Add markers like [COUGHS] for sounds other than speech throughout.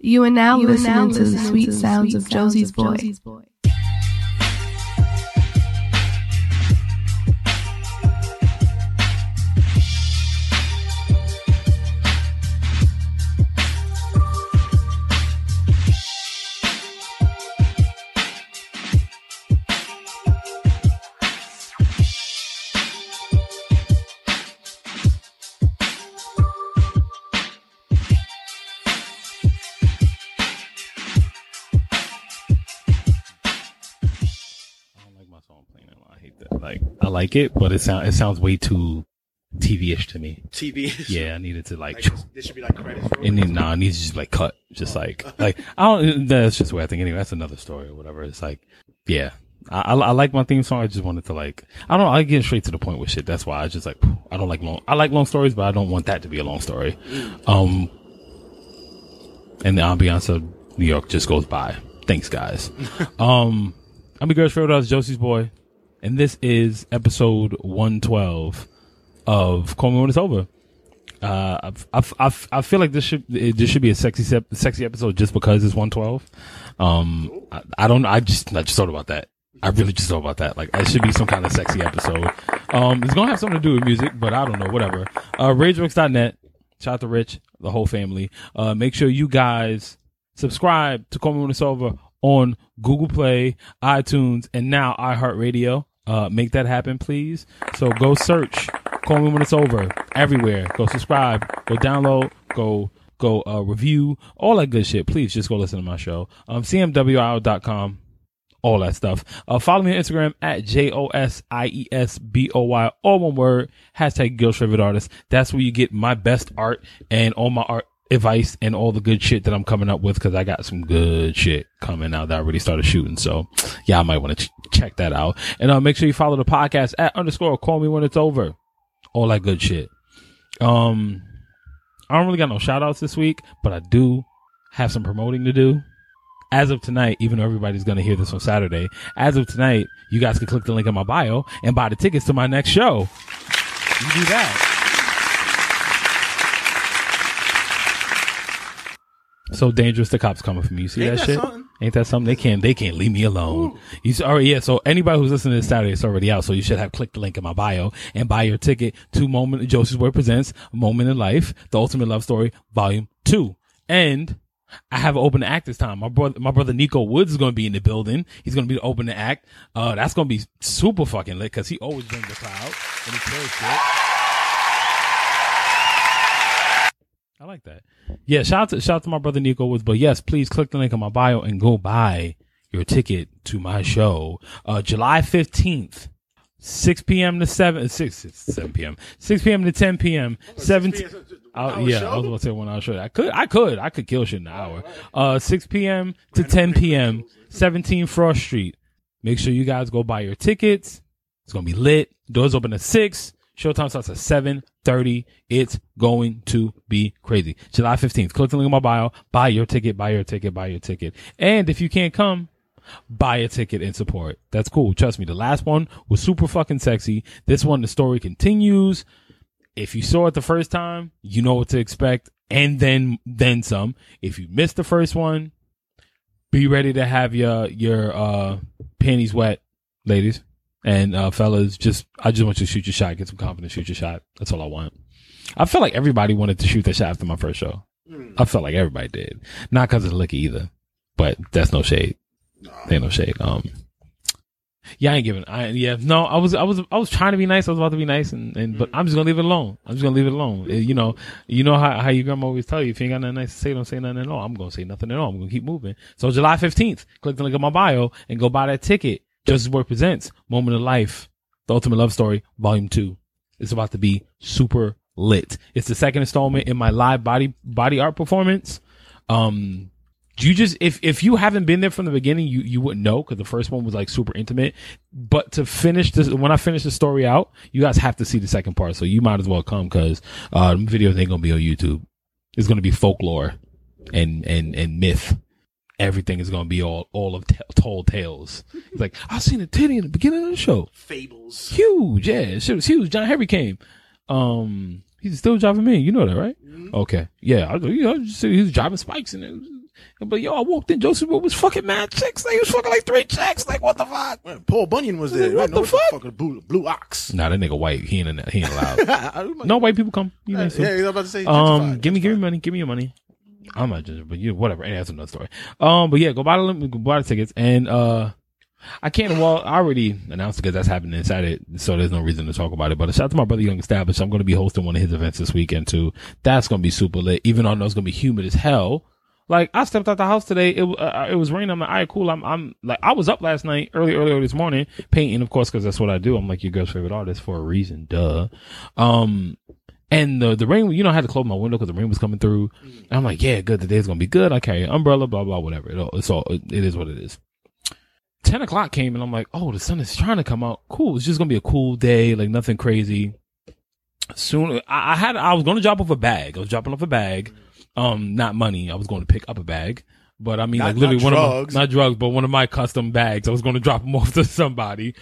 You are now, you listening, are now to listening the sweet to sounds, of, Josie's of Josie's Boy. Like it, but it sounds it sounds way too TV-ish to me. TV. Yeah, I needed to like. like there should be like credits. And then, nah, it needs to just like cut, just like [LAUGHS] like I don't. That's just what I think. Anyway, that's another story or whatever. It's like, yeah, I, I, I like my theme song. I just wanted to like, I don't. know. I get straight to the point with shit. That's why I just like, I don't like long. I like long stories, but I don't want that to be a long story. Um, and the ambiance of New York just goes by. Thanks, guys. [LAUGHS] um, I'm your girl's favorite. Josie's boy and this is episode 112 of Call Me When It's Over. Uh, I, I, I, feel like this should this should be a sexy sexy episode just because it's 112. Um, I, I, don't I just I just thought about that. I really just thought about that. Like it should be some kind of sexy episode. Um, it's gonna have something to do with music, but I don't know. Whatever. Uh, RageWorks.net. Shout out to Rich, the whole family. Uh, make sure you guys subscribe to Call Me When It's Over on Google Play, iTunes, and now iHeartRadio. Uh, make that happen, please. So go search. Call me when it's over. Everywhere. Go subscribe. Go download. Go go uh, review. All that good shit. Please just go listen to my show. Um, cmwio.com. All that stuff. Uh, follow me on Instagram at J O S I E S B O Y. All one word. Hashtag Favorite Artist. That's where you get my best art and all my art advice and all the good shit that I'm coming up with because I got some good shit coming out that I already started shooting. So yeah, I might want to ch- check that out. And uh, make sure you follow the podcast at underscore call me when it's over. All that good shit. Um, I don't really got no shout outs this week, but I do have some promoting to do. As of tonight, even though everybody's going to hear this on Saturday, as of tonight, you guys can click the link in my bio and buy the tickets to my next show. You do that. So dangerous, the cops coming for me. You see that, that shit? something? Ain't that something? They can't, they can't leave me alone. You s- all right, yeah. So anybody who's listening to this Saturday, it's already out. So you should have clicked the link in my bio and buy your ticket to Moment, Joseph's Word presents Moment in Life, The Ultimate Love Story, Volume 2. And I have an open act this time. My brother, my brother Nico Woods is going to be in the building. He's going to be the open act. Uh, that's going to be super fucking lit because he always brings the crowd and he kills shit. I like that. Yeah, shout out to shout out to my brother Nico Woods. But yes, please click the link in my bio and go buy your ticket to my show. Uh, July fifteenth, six p.m. to seven six seven p.m. six p.m. to ten p.m. seven. Uh, yeah, I was going to say one hour show. I could, I could, I could kill shit in an hour. Uh, 6 p.m. to 10 p.m. 17 Frost Street. Make sure you guys go buy your tickets. It's gonna be lit. Doors open at six. Showtime starts at seven thirty. It's going to be crazy. July fifteenth. Click the link in my bio. Buy your ticket. Buy your ticket. Buy your ticket. And if you can't come, buy a ticket and support. That's cool. Trust me. The last one was super fucking sexy. This one, the story continues. If you saw it the first time, you know what to expect, and then then some. If you missed the first one, be ready to have your your uh panties wet, ladies and uh fellas. Just I just want you to shoot your shot, get some confidence, shoot your shot. That's all I want. I felt like everybody wanted to shoot their shot after my first show. I felt like everybody did, not because of the liquor either, but that's no shade. Ain't no shade. Um, yeah, I ain't giving. I yeah, no, I was, I was, I was trying to be nice. I was about to be nice, and, and but I'm just gonna leave it alone. I'm just gonna leave it alone. You know, you know how how your grandma always tell you if you ain't got nothing nice to say, don't say nothing at all. I'm gonna say nothing at all. I'm gonna keep moving. So July 15th, click the link in my bio and go buy that ticket. Justice Word presents Moment of Life, The Ultimate Love Story, Volume Two. It's about to be super lit. It's the second installment in my live body body art performance. Um, you just if if you haven't been there from the beginning, you you wouldn't know because the first one was like super intimate. But to finish this, when I finish the story out, you guys have to see the second part. So you might as well come because uh, the videos ain't gonna be on YouTube. It's gonna be folklore and and and myth. Everything is gonna be all all of t- told tales. It's like I seen a titty in the beginning of the show Fables. huge. Yeah, shit was huge. John Henry came. Um, he's still driving me. You know that, right? Okay. Yeah, I, go, you know, he was driving spikes and it was, But yo, I walked in, Joseph was fucking mad chicks. Like, he was fucking like three chicks. Like, what the fuck? Man, Paul Bunyan was there. What the fuck? The blue, blue ox. Nah, that nigga white. He ain't, he ain't allowed. [LAUGHS] No white people come. You Yeah, nice too. yeah, I was about to say. Um, give me, give me money, give me your money. I'm not judging, but you, whatever. And that's another story. Um, but yeah, go buy the, go buy the tickets. And, uh, I can't, well, I already announced because that's happening inside it. So there's no reason to talk about it. But a shout out to my brother Young Established. I'm going to be hosting one of his events this weekend too. That's going to be super lit, even though I know it's going to be humid as hell. Like I stepped out the house today. It, uh, it was raining. I'm like, all right, cool. I'm, I'm like, I was up last night, early, earlier this morning, painting, of course, because that's what I do. I'm like your girl's favorite artist for a reason. Duh. Um, and the the rain, you know, I had to close my window because the rain was coming through. And I'm like, yeah, good. The day's gonna be good. I carry an umbrella, blah blah, whatever. It all, it's all it is what it is. Ten o'clock came and I'm like, oh, the sun is trying to come out. Cool. It's just gonna be a cool day, like nothing crazy. Soon, I, I had I was gonna drop off a bag. I was dropping off a bag, um, not money. I was going to pick up a bag. But I mean, Not- like literally one drugs. of my, not drugs, but one of my custom bags. I was going to drop them off to somebody.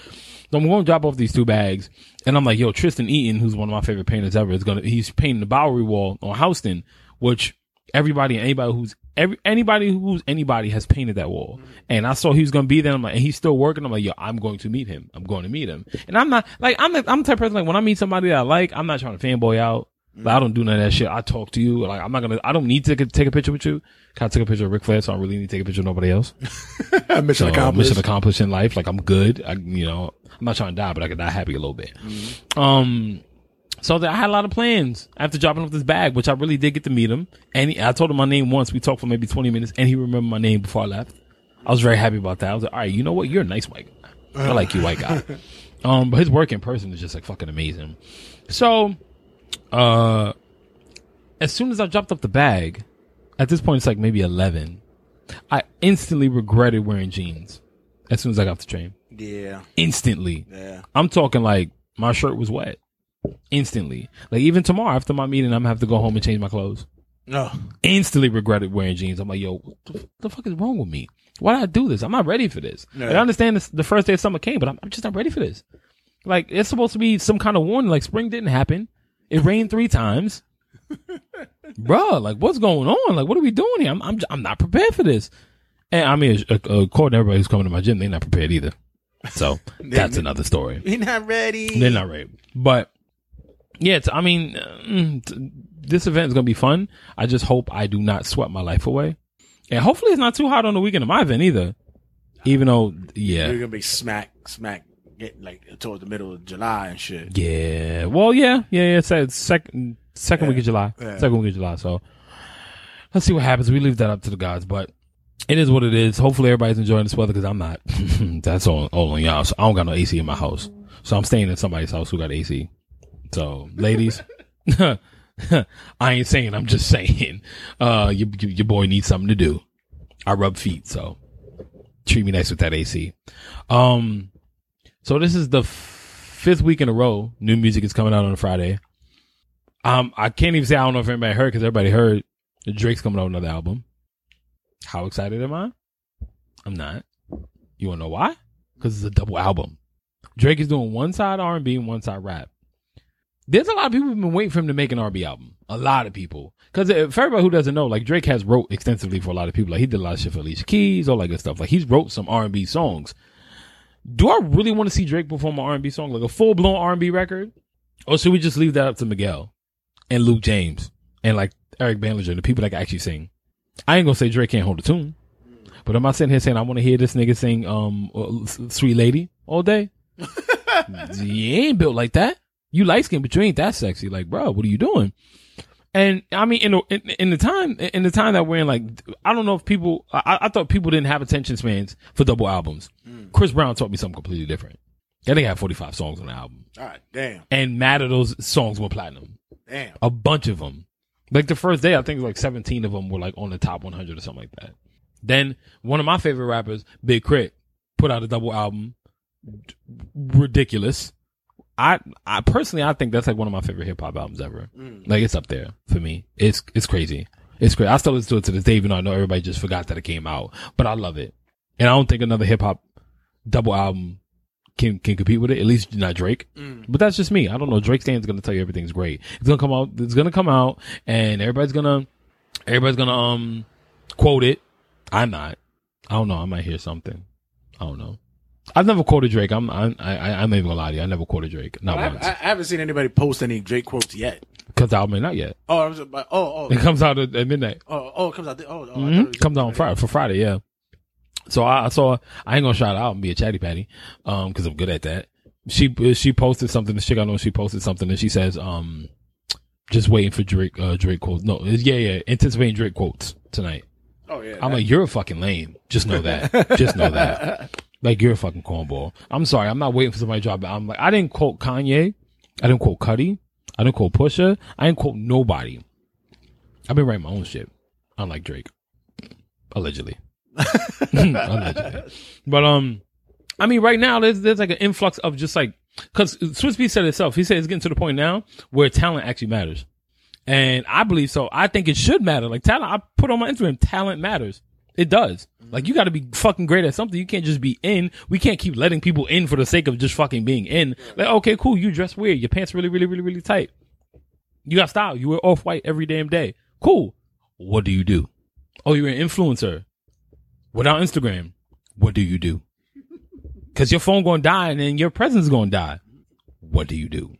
So I'm going to drop off these two bags. And I'm like, yo, Tristan Eaton, who's one of my favorite painters ever, is going to, he's painting the Bowery wall on Houston, which everybody, anybody who's, every, anybody who's anybody has painted that wall. Mm-hmm. And I saw he was going to be there. I'm like, and he's still working. I'm like, yo, I'm going to meet him. I'm going to meet him. And I'm not, like, I'm, the, I'm the type of person, like, when I meet somebody that I like, I'm not trying to fanboy out. Like, I don't do none of that shit. I talk to you. Like, I'm not gonna, I don't need to take a, picture with you. I took a picture of Ric Flair, so I don't really need to take a picture of nobody else. [LAUGHS] Mission So, accomplished. mission accomplished in life. Like I'm good. I, you know, I'm not trying to die, but I could die happy a little bit. Um, so that I had a lot of plans after dropping off this bag, which I really did get to meet him. And he, I told him my name once. We talked for maybe 20 minutes, and he remembered my name before I left. I was very happy about that. I was like, all right, you know what? You're a nice white guy. I like you, white guy. [LAUGHS] Um, but his work in person is just like fucking amazing. So, uh, as soon as I dropped off the bag, at this point it's like maybe 11. I instantly regretted wearing jeans as soon as I got off the train. yeah, Instantly. yeah. I'm talking like my shirt was wet. Instantly. Like even tomorrow after my meeting, I'm gonna have to go home and change my clothes. No, Instantly regretted wearing jeans. I'm like, yo, what the, the fuck is wrong with me? Why did I do this? I'm not ready for this. Like, I understand this, the first day of summer came, but I'm, I'm just not ready for this. Like it's supposed to be some kind of warning. Like spring didn't happen. It rained three times. [LAUGHS] Bruh, like what's going on? Like what are we doing here? I'm I'm, I'm not prepared for this. And I mean, uh, uh, according to everybody who's coming to my gym, they're not prepared either. So [LAUGHS] that's another story. we not ready. They're not ready. But yeah, it's, I mean, uh, mm, this event is gonna be fun. I just hope I do not sweat my life away, and hopefully it's not too hot on the weekend of my event either. Even though, yeah, You're gonna be smack, smack, getting like towards the middle of July and shit. yeah, well, yeah, yeah, yeah. It's, it's second second week of July, Yeah. second week of July. So let's see what happens. We leave that up to the gods, but. It is what it is. Hopefully everybody's enjoying this weather because I'm not. [LAUGHS] That's all, all on y'all. So I don't got no AC in my house. So I'm staying in somebody's house who got AC. So ladies, [LAUGHS] I ain't saying, I'm just saying, uh, your your boy needs something to do. I rub feet, so treat me nice with that AC. Um, so this is the f- fifth week in a row. New music is coming out on a Friday. Um, I can't even say I don't know if anybody heard because everybody heard Drake's coming out with another album. How excited am I? I'm not. You wanna know why? Because it's a double album. Drake is doing one side R and B and one side rap. There's a lot of people who've been waiting for him to make an R&B album. A lot of people. Because for everybody who doesn't know, like Drake has wrote extensively for a lot of people. Like he did a lot of shit for Alicia Keys, all that good stuff. Like he's wrote some R&B songs. Do I really want to see Drake perform an R&B song, like a full blown R&B record, or should we just leave that up to Miguel and Luke James and like Eric Bellinger, the people that can actually sing? I ain't gonna say Drake can't hold a tune, but am I sitting here saying I want to hear this nigga sing um uh, "Sweet Lady" all day? [LAUGHS] you ain't built like that. You light skinned, but you ain't that sexy. Like, bro, what are you doing? And I mean, in the, in, in the time, in the time that we're in, like, I don't know if people, I, I thought people didn't have attention spans for double albums. Mm. Chris Brown taught me something completely different. I think I had 45 songs on the album. All right, damn, And mad of those songs were platinum. damn. A bunch of them. Like the first day, I think like 17 of them were like on the top 100 or something like that. Then one of my favorite rappers, Big K.R.I.T., put out a double album. D- Ridiculous. I, I personally, I think that's like one of my favorite hip hop albums ever. Like it's up there for me. It's, it's crazy. It's great. I still listen to it to this day, even though I know everybody just forgot that it came out, but I love it. And I don't think another hip hop double album can, can compete with it. At least not Drake. But that's just me. I don't know. Drake stand's gonna tell you everything's great. It's gonna come out. It's gonna come out, and everybody's gonna, everybody's gonna um quote it I'm not. I don't know. I might hear something. I don't know. I've never quoted Drake. I'm I, I- I'm not even gonna lie to you. I never quoted Drake. Not I, once. I, I haven't seen anybody post any Drake quotes yet. Album ain't out yet. Oh, I was about, oh, It oh, comes out at, midnight. oh, oh, it comes out. The, oh, oh hmm it Comes out on Friday for Friday. Yeah. So I, I saw. I ain't gonna shout out and be a chatty patty, um, because I'm good at that. She she posted something. The chick I know she posted something, and she says, um, just waiting for Drake uh Drake quotes. No, yeah yeah, anticipating Drake quotes tonight. Oh yeah. I'm like, you're a fucking lame. Just know that. [LAUGHS] Just know that. [LAUGHS] Like you're a fucking cornball. I'm sorry. I'm not waiting for somebody to drop it. I'm like, I didn't quote Kanye. I didn't quote Cudi. I didn't quote Pusha. I didn't quote nobody. I've been writing my own shit. Unlike Drake. Allegedly. [LAUGHS] Allegedly. But um, I mean, right now there's there's like an influx of just like because Swizz Beatz said it itself. He said it's getting to the point now where talent actually matters, and I believe so. I think it should matter. Like talent, I put on my Instagram, talent matters. It does. Like you got to be fucking great at something. You can't just be in. We can't keep letting people in for the sake of just fucking being in. Like okay, cool. You dress weird. Your pants really, really, really, really tight. You got style. You wear off white every damn day. Cool. What do you do? Oh, you're an influencer. Without Instagram, what do you do? Cause your phone gonna die and then your presence gonna die. What do you do?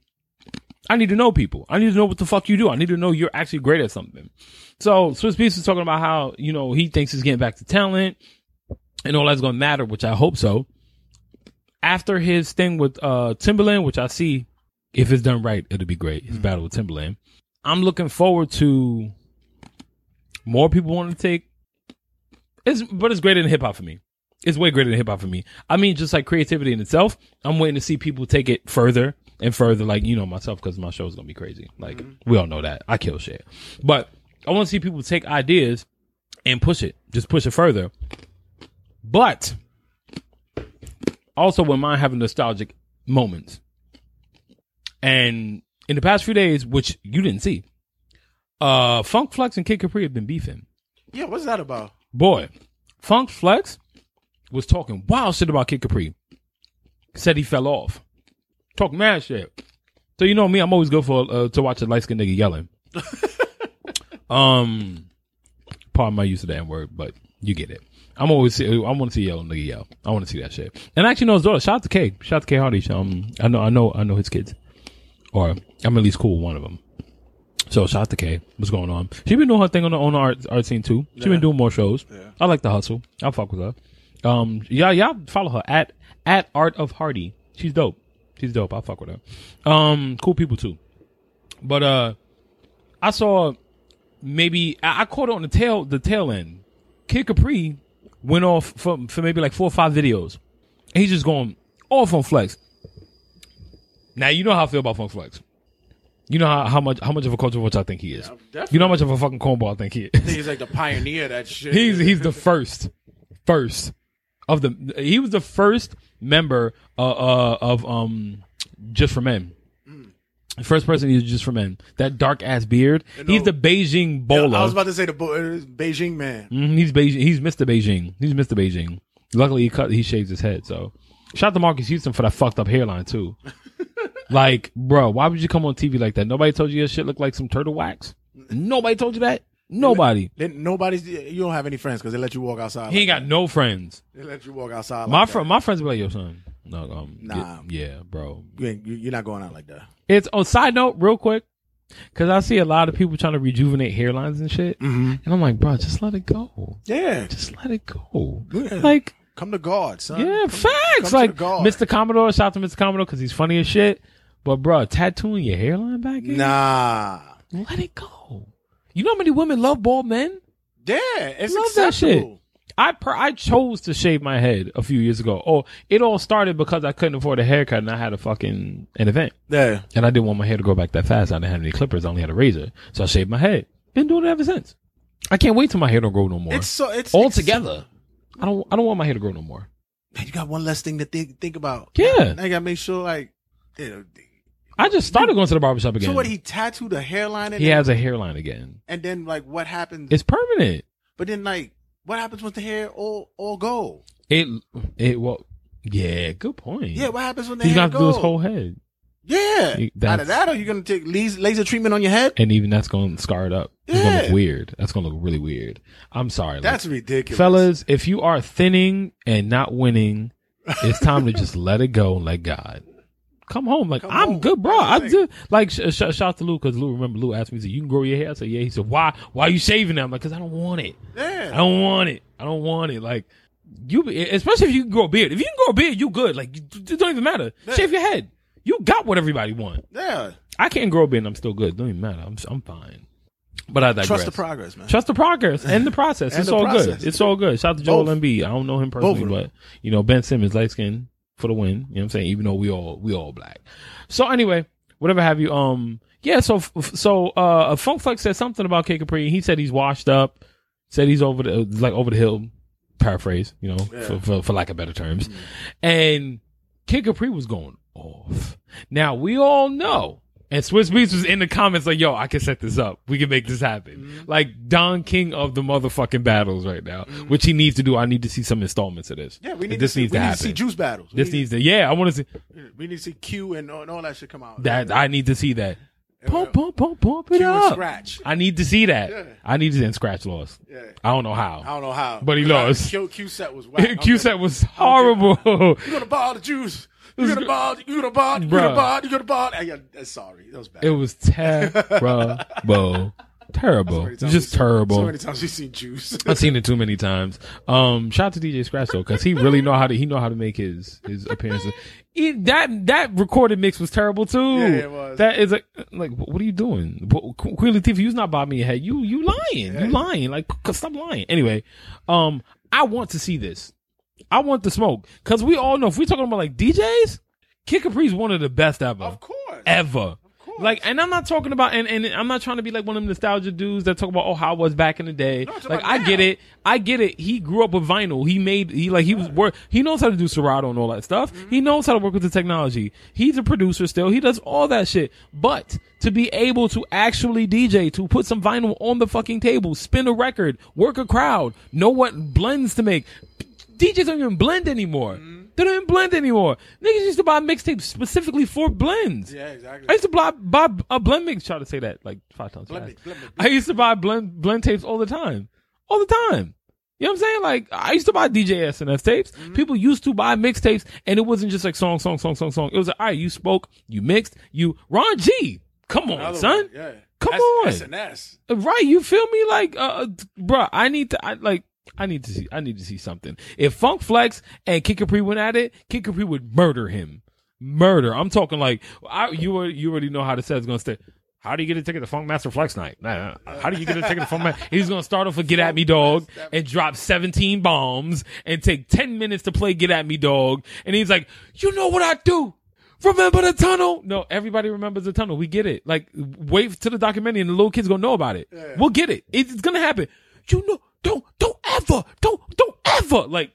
I need to know people. I need to know what the fuck you do. I need to know you're actually great at something. So Swizz Beatz was talking about how, you know, he thinks he's getting back to talent and all that's gonna matter, which I hope so. After his thing with uh Timbaland, which I see if it's done right, it'll be great. His battle with Timbaland. I'm looking forward to more people want to take it's but it's greater than hip hop for me. It's way greater than hip hop for me. I mean, just like creativity in itself, I'm waiting to see people take it further and further. Like you know myself, because my show's gonna be crazy. Like we all know that I kill shit, but I want to see people take ideas and push it, just push it further. But also, wouldn't mind having nostalgic moments. And in the past few days, which you didn't see, uh, Funk Flex and Kid Capri have been beefing yeah, what's that about? boy, Funk Flex was talking wild shit about Kid Capri. Said he fell off. Talk mad shit. So you know me, I'm always good for uh, to watch a light skinned nigga yelling. [LAUGHS] um, pardon my use of that word, but you get it. I'm always see, I want to see yelling nigga yell. I want to see that shit. And I actually know his daughter. Shout out to K. Shout out to K Hardy. Um, I know, I know, I know his kids, or I'm at least cool with one of them. So shout out to K. What's going on? She been doing her thing on the on the art art scene too. She been doing more shows. I like the hustle. I'll fuck with her. Um, yeah, yeah. Follow her at at Art of Hardy. She's dope. She's dope. I'll fuck with her. Um, cool people too. But uh, I saw maybe I, I caught on the tail the tail end. Kid Capri went off for for maybe like four or five videos, and he's just going off on Flex. Now you know how I feel about Funk Flex. You know how, how much how much of a culture watch I think he is. definitely. You know how much of a fucking cornball I think he is. He's like the pioneer of that [LAUGHS] shit. he's he's the first, first of the. He was the first member uh, uh of um just for men. The First person he's just for men. That dark ass beard. He's the Beijing Yeah, bowler. I was about to say the bo- uh, Beijing man. Mhm, he's Beijing. He's Mr. Beijing. He's Mr. Beijing. Luckily, he cut. He shaves his head. So, shout out to Marques Houston for that fucked up hairline too. [LAUGHS] like, bro, why would you come on TV like that? Nobody told you your shit looked like some turtle wax. Nobody told you that. Nobody. Then nobody's. You don't have any friends because they let you walk outside. He ain't got no friends. They let you walk outside. My like friend, my friends be like, "Yo, son, no, um, Nah. yeah, yeah, bro." You ain't, you, you're not going out like that. It's on side note, real quick, because I see a lot of people trying to rejuvenate hairlines and shit, Mm-hmm. and I'm like, bro, just let it go. Yeah, Just let it go. Yeah. Like, come to God, son. Yeah, Come- facts. come like. Mr. Commodore, shout out to Mr. Commodore because he's funny as shit. But bro, tattooing your hairline back in, Nah. let it go. You know how many women love bald men? Yeah, it's Love that shit. acceptable. I per- I chose to shave my head a few years ago. Oh, it all started because I couldn't afford a haircut and I had a fucking an event, Yeah. and I didn't want my hair to grow back that fast. I didn't have any clippers. I only had a razor, so I shaved my head. Been doing it ever since. I can't wait till my hair don't grow no more. It's so it's all it's- together. I don't I don't want my hair to grow no more. Man, you got one less thing to think think about. Yeah. I, you gotta make sure like. You know, I just started going to the barbershop again. so what? He tattooed a hairline in he has a hairline again. and then like what happens? It's permanent. but then like what happens once the hair all all go? It it well yeah, good point. Yeah, what happens when the he's hair gonna have to do his go? whole head. Yeah. You- Out of that, or you gonna take laser, laser treatment on your head? And even that's going to scar it up. It's Yeah. look weird. That's to look really weird. I'm sorry. like, That's ridiculous, fellas, if you are thinning and not winning, it's time to just let it go and let God. Come home, like Come I'm home. good, bro. I the like sh- sh- shout out to Lou because Lou remember Lou asked me, he said, "You can grow your hair." I said, "Yeah." He said, "Why? Why are you shaving it?" I'm like, "Cause I don't want it. I don't want it. I don't want it." Like you, especially if you can grow a beard. If you can grow a beard, you good. Like it don't even matter. Yeah. Shave your head. You got what everybody want. Yeah. I can't grow a beard. and I'm still good. Don't even matter. I'm I'm fine. But I digress. Trust the progress, man. Trust the progress and the [LAUGHS] process. And it's the all process. good. It's all good. Shout out to Joel Both. Embiid. I don't know him personally, but you know Ben Simmons, light skin for the win. You know what I'm saying? Even though we all we all black. So anyway, whatever have you. Um, yeah. So so uh, Funk Flex said something about Kid Capri. He said he's washed up. Said he's over the like over the hill. Paraphrase, you know, Yeah. for, for for lack of better terms. And Kid Capri was going off. Now we all know. And Swizz Beatz was in the comments like, yo, I can set this up. We can make this happen. Mm-hmm. Like Don King of the motherfucking battles right now, which he needs to do. I need to see some installments of this. Yeah, we need this to see, needs we to need to see juice battles. We this need, needs to, yeah, I want to see we need to see Q and all, and all that shit come out. that. I need to see that. Pump, pump, pump, pump it Q up. scratch. I need to see that. Yeah. I need to see Scratch lost. Yeah. I don't know how. I don't know how, But he lost. Q, Q set was [LAUGHS] whack. Q set was horrible. You gonna buy all the juice? You got a ball? You got a ball? You got a ball? You ball? Hey, yeah, uh, sorry, that was bad. It was terrible. [LAUGHS] Terrible. It's just seen- terrible. So many times you've seen juice. I've seen it too many times. Um, shout out to DJ Scratch though, because he really know how to he know how to make his his appearances. He, that that recorded mix was terrible too. Yeah, it was. That is like like what are you doing, Qu- Queen Latifah? You's not bobbing your head. You you lying. You lying. Like stop lying. Anyway, um, I want to see this. I want the smoke because we all know if we're talking about like DJs, Kid Capri's one of the best ever of course. ever. course. Like, and I'm not talking about, and, and I'm not trying to be like one of them nostalgia dudes that talk about, oh, how I was back in the day. No, like, I get it. I get it. He grew up with vinyl. He made, he like, he was work, he knows how to do Serato and all that stuff. Mm-hmm. He knows how to work with the technology. He's a producer still. He does all that shit. But to be able to actually DJ, to put some vinyl on the fucking table, spin a record, work a crowd, know what blends to make. DJs don't even blend anymore. Mm-hmm. They don't even blend anymore. Niggas used to buy mixtapes specifically for blends. Yeah, exactly. I used to buy, buy a blend mix. Try to say that like five times. Blend mix, blend mix. I used to buy blend blend tapes all the time, all the time. You know what I'm saying? Like I used to buy DJ SNS tapes. Mm-hmm. People used to buy mixtapes, and it wasn't just like song, song, song, song, song. It was like, all right, you spoke, you mixed, you Ron G. Come on, Another son. one, Yeah. Come S- on. SNS. Right, you feel me? Like, uh, uh, bruh, I need to, I like, I need to see, I need to see something. If Funk Flex and Kid Capri went at it, Kid Capri would murder him. Murder. I'm talking like, I, you, already- you already know how the set's gonna stay. How do you get a ticket to Funk Master Flex night? Nah, nah. How do you get a ticket to Funk Master? He's gonna start off with Get At Me Dog and drop 17 bombs and take 10 minutes to play Get At Me Dog. And he's like, you know what I do? Remember the tunnel? No, everybody remembers the tunnel. We get it. Like, wait to the documentary and the little kids gonna know about it. We'll get it. It's gonna happen. You know, don't, don't ever, don't, don't ever. Like,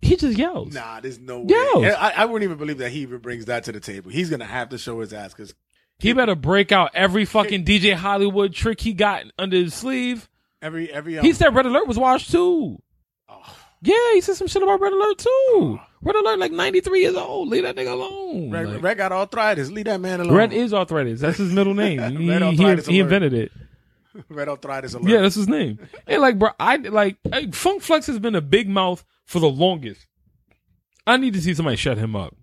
he just yells. Nah, there's no way. I, I wouldn't even believe that he even brings that to the table. He's gonna have to show his ass because He better break out every [LAUGHS] fucking DJ Hollywood trick he got under his sleeve. every every um, He said Red Alert was washed too. Oh. Yeah, he said some shit about Red Alert too. Red Alert like 93 years old. Leave that nigga alone. Red, Like, Red got arthritis. Leave that man alone. Red is arthritis. That's his middle name. [LAUGHS] He, he- he invented it. [LAUGHS] Red arthritis alert. Yeah, that's his name. And like, bro, I like hey, Funk Flex has been a big mouth for the longest. I need to see somebody shut him up.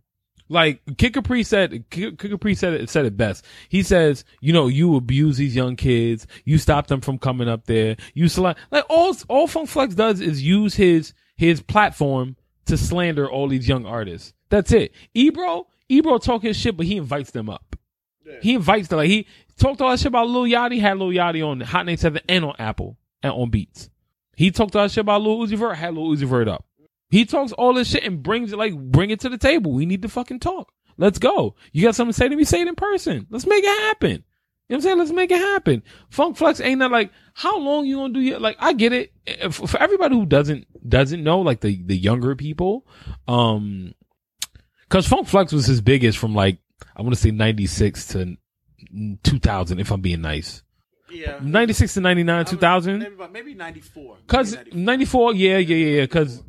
Like Kid Capri said, Kid Capri said it, said it best. He says, you know, you abuse these young kids, you stop them from coming up there, you select like all all Funk Flex does is use his his platform to slander all these young artists. That's it. Ebro, Ebro talk his shit, but he invites them up. He invites them. Like he talked all that shit about Lil Yachty, had Lil Yachty on Hot 97 and on Apple and on Beats. He talked all that shit about Lil Uzi Vert, had Lil Uzi Vert up. He talks all this shit and brings it like bring it to the table. We need to fucking talk. Let's go. You got something to say to me? Say it in person. Let's make it happen. You know what I'm saying? Let's make it happen. Funk Flex ain't that like how long you gonna do your like I get it. If- For everybody who doesn't doesn't know, like the the younger people, um because Funk Flex was his biggest from like I want to say 96 to 2000 if I'm being nice. yeah. 96 to 99, 2000. Maybe, maybe ninety four. Cause 94, yeah, yeah, yeah, yeah. Cause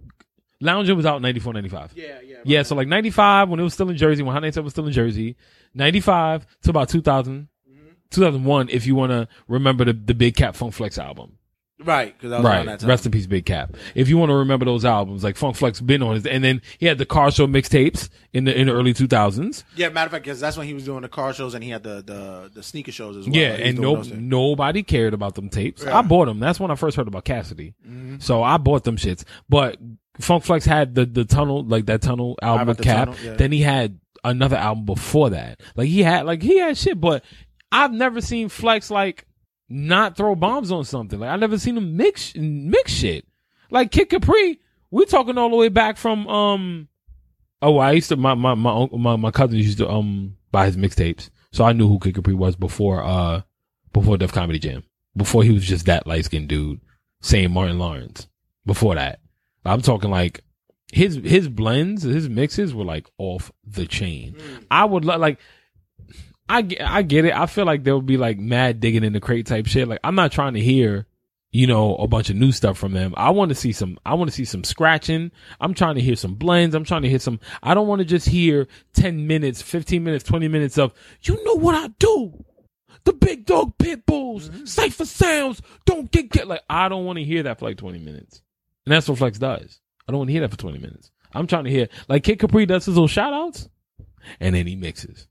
Lounging was out in 94, 95. Yeah, yeah. Yeah, so like 95 when it was still in Jersey, when Hot 97 was still in Jersey, 95 to about 2000, Mm-hmm. 2001 if you want to remember the, the Big Kap Funk Flex album. Right, because I was on Right. that time. Rest in peace, Big Kap. If you want to remember those albums, like Funk Flex been on his, and then he had the car show mixtapes in the, in the early 2000s. Yeah, matter of fact, because that's when he was doing the car shows and he had the the, the sneaker shows as well. Yeah, was and no, nobody cared about them tapes. Yeah. Mm-hmm. I bought them. That's when I first heard about Cassidy. So I bought them shits. But Funk Flex had the, the tunnel, like that tunnel album with Kap. Tunnel, yeah. Then he had another album before that. Like he had, like he had shit, but I've never seen Flex like not throw bombs on something. Like I never seen him mix, mix shit. Like Kid Capri, we're talking all the way back from, um, oh, I used to, my, my, my, uncle, my, my cousins used to, um, buy his mixtapes. So I knew who Kid Capri was before, uh, before Def Comedy Jam. Before he was just that light skinned dude saying Martin Lawrence. Before that. I'm talking like his his blends, his mixes were like off the chain. I would lo- like I get, I get it. I feel like there would be like mad digging in the crate type shit. Like I'm not trying to hear, you know, a bunch of new stuff from them. I want to see some. I want to see some scratching. I'm trying to hear some blends. I'm trying to hear some. I don't want to just hear 10 minutes, 15 minutes, 20 minutes of you know what I do. The big dog pit bulls, mm-hmm. Cipha Sounds, don't get get like I don't want to hear that for like 20 minutes. And that's what Flex does. I don't want to hear that for 20 minutes. I'm trying to hear like Kid Capri does his little shout outs and then he mixes.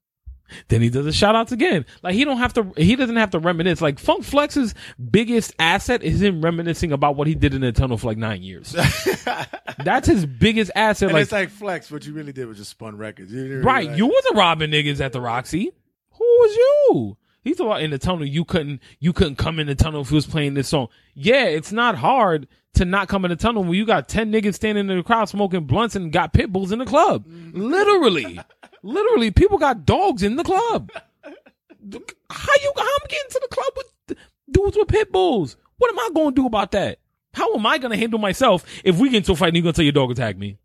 Then he does the shout outs again. Like he don't have to he doesn't have to reminisce. Like Funk Flex's biggest asset is him reminiscing about what he did in the tunnel for like nine years. [LAUGHS] That's his biggest asset. And like it's like flex. What you really did was just spun records. You didn't Right. really, You wasn't robbing niggas at the Roxy. Who was you? He's about in the tunnel. You couldn't, you couldn't come in the tunnel if he was playing this song. Yeah, it's not hard to not come in the tunnel when you got 10 niggas standing in the crowd smoking blunts and got pit bulls in the club. Mm. Literally. [LAUGHS] Literally. People got dogs in the club. How you, how I'm getting to the club with dudes with pit bulls? What am I going to do about that? How am I going to handle myself if we get into a fight and you're going to tell your dog attack me?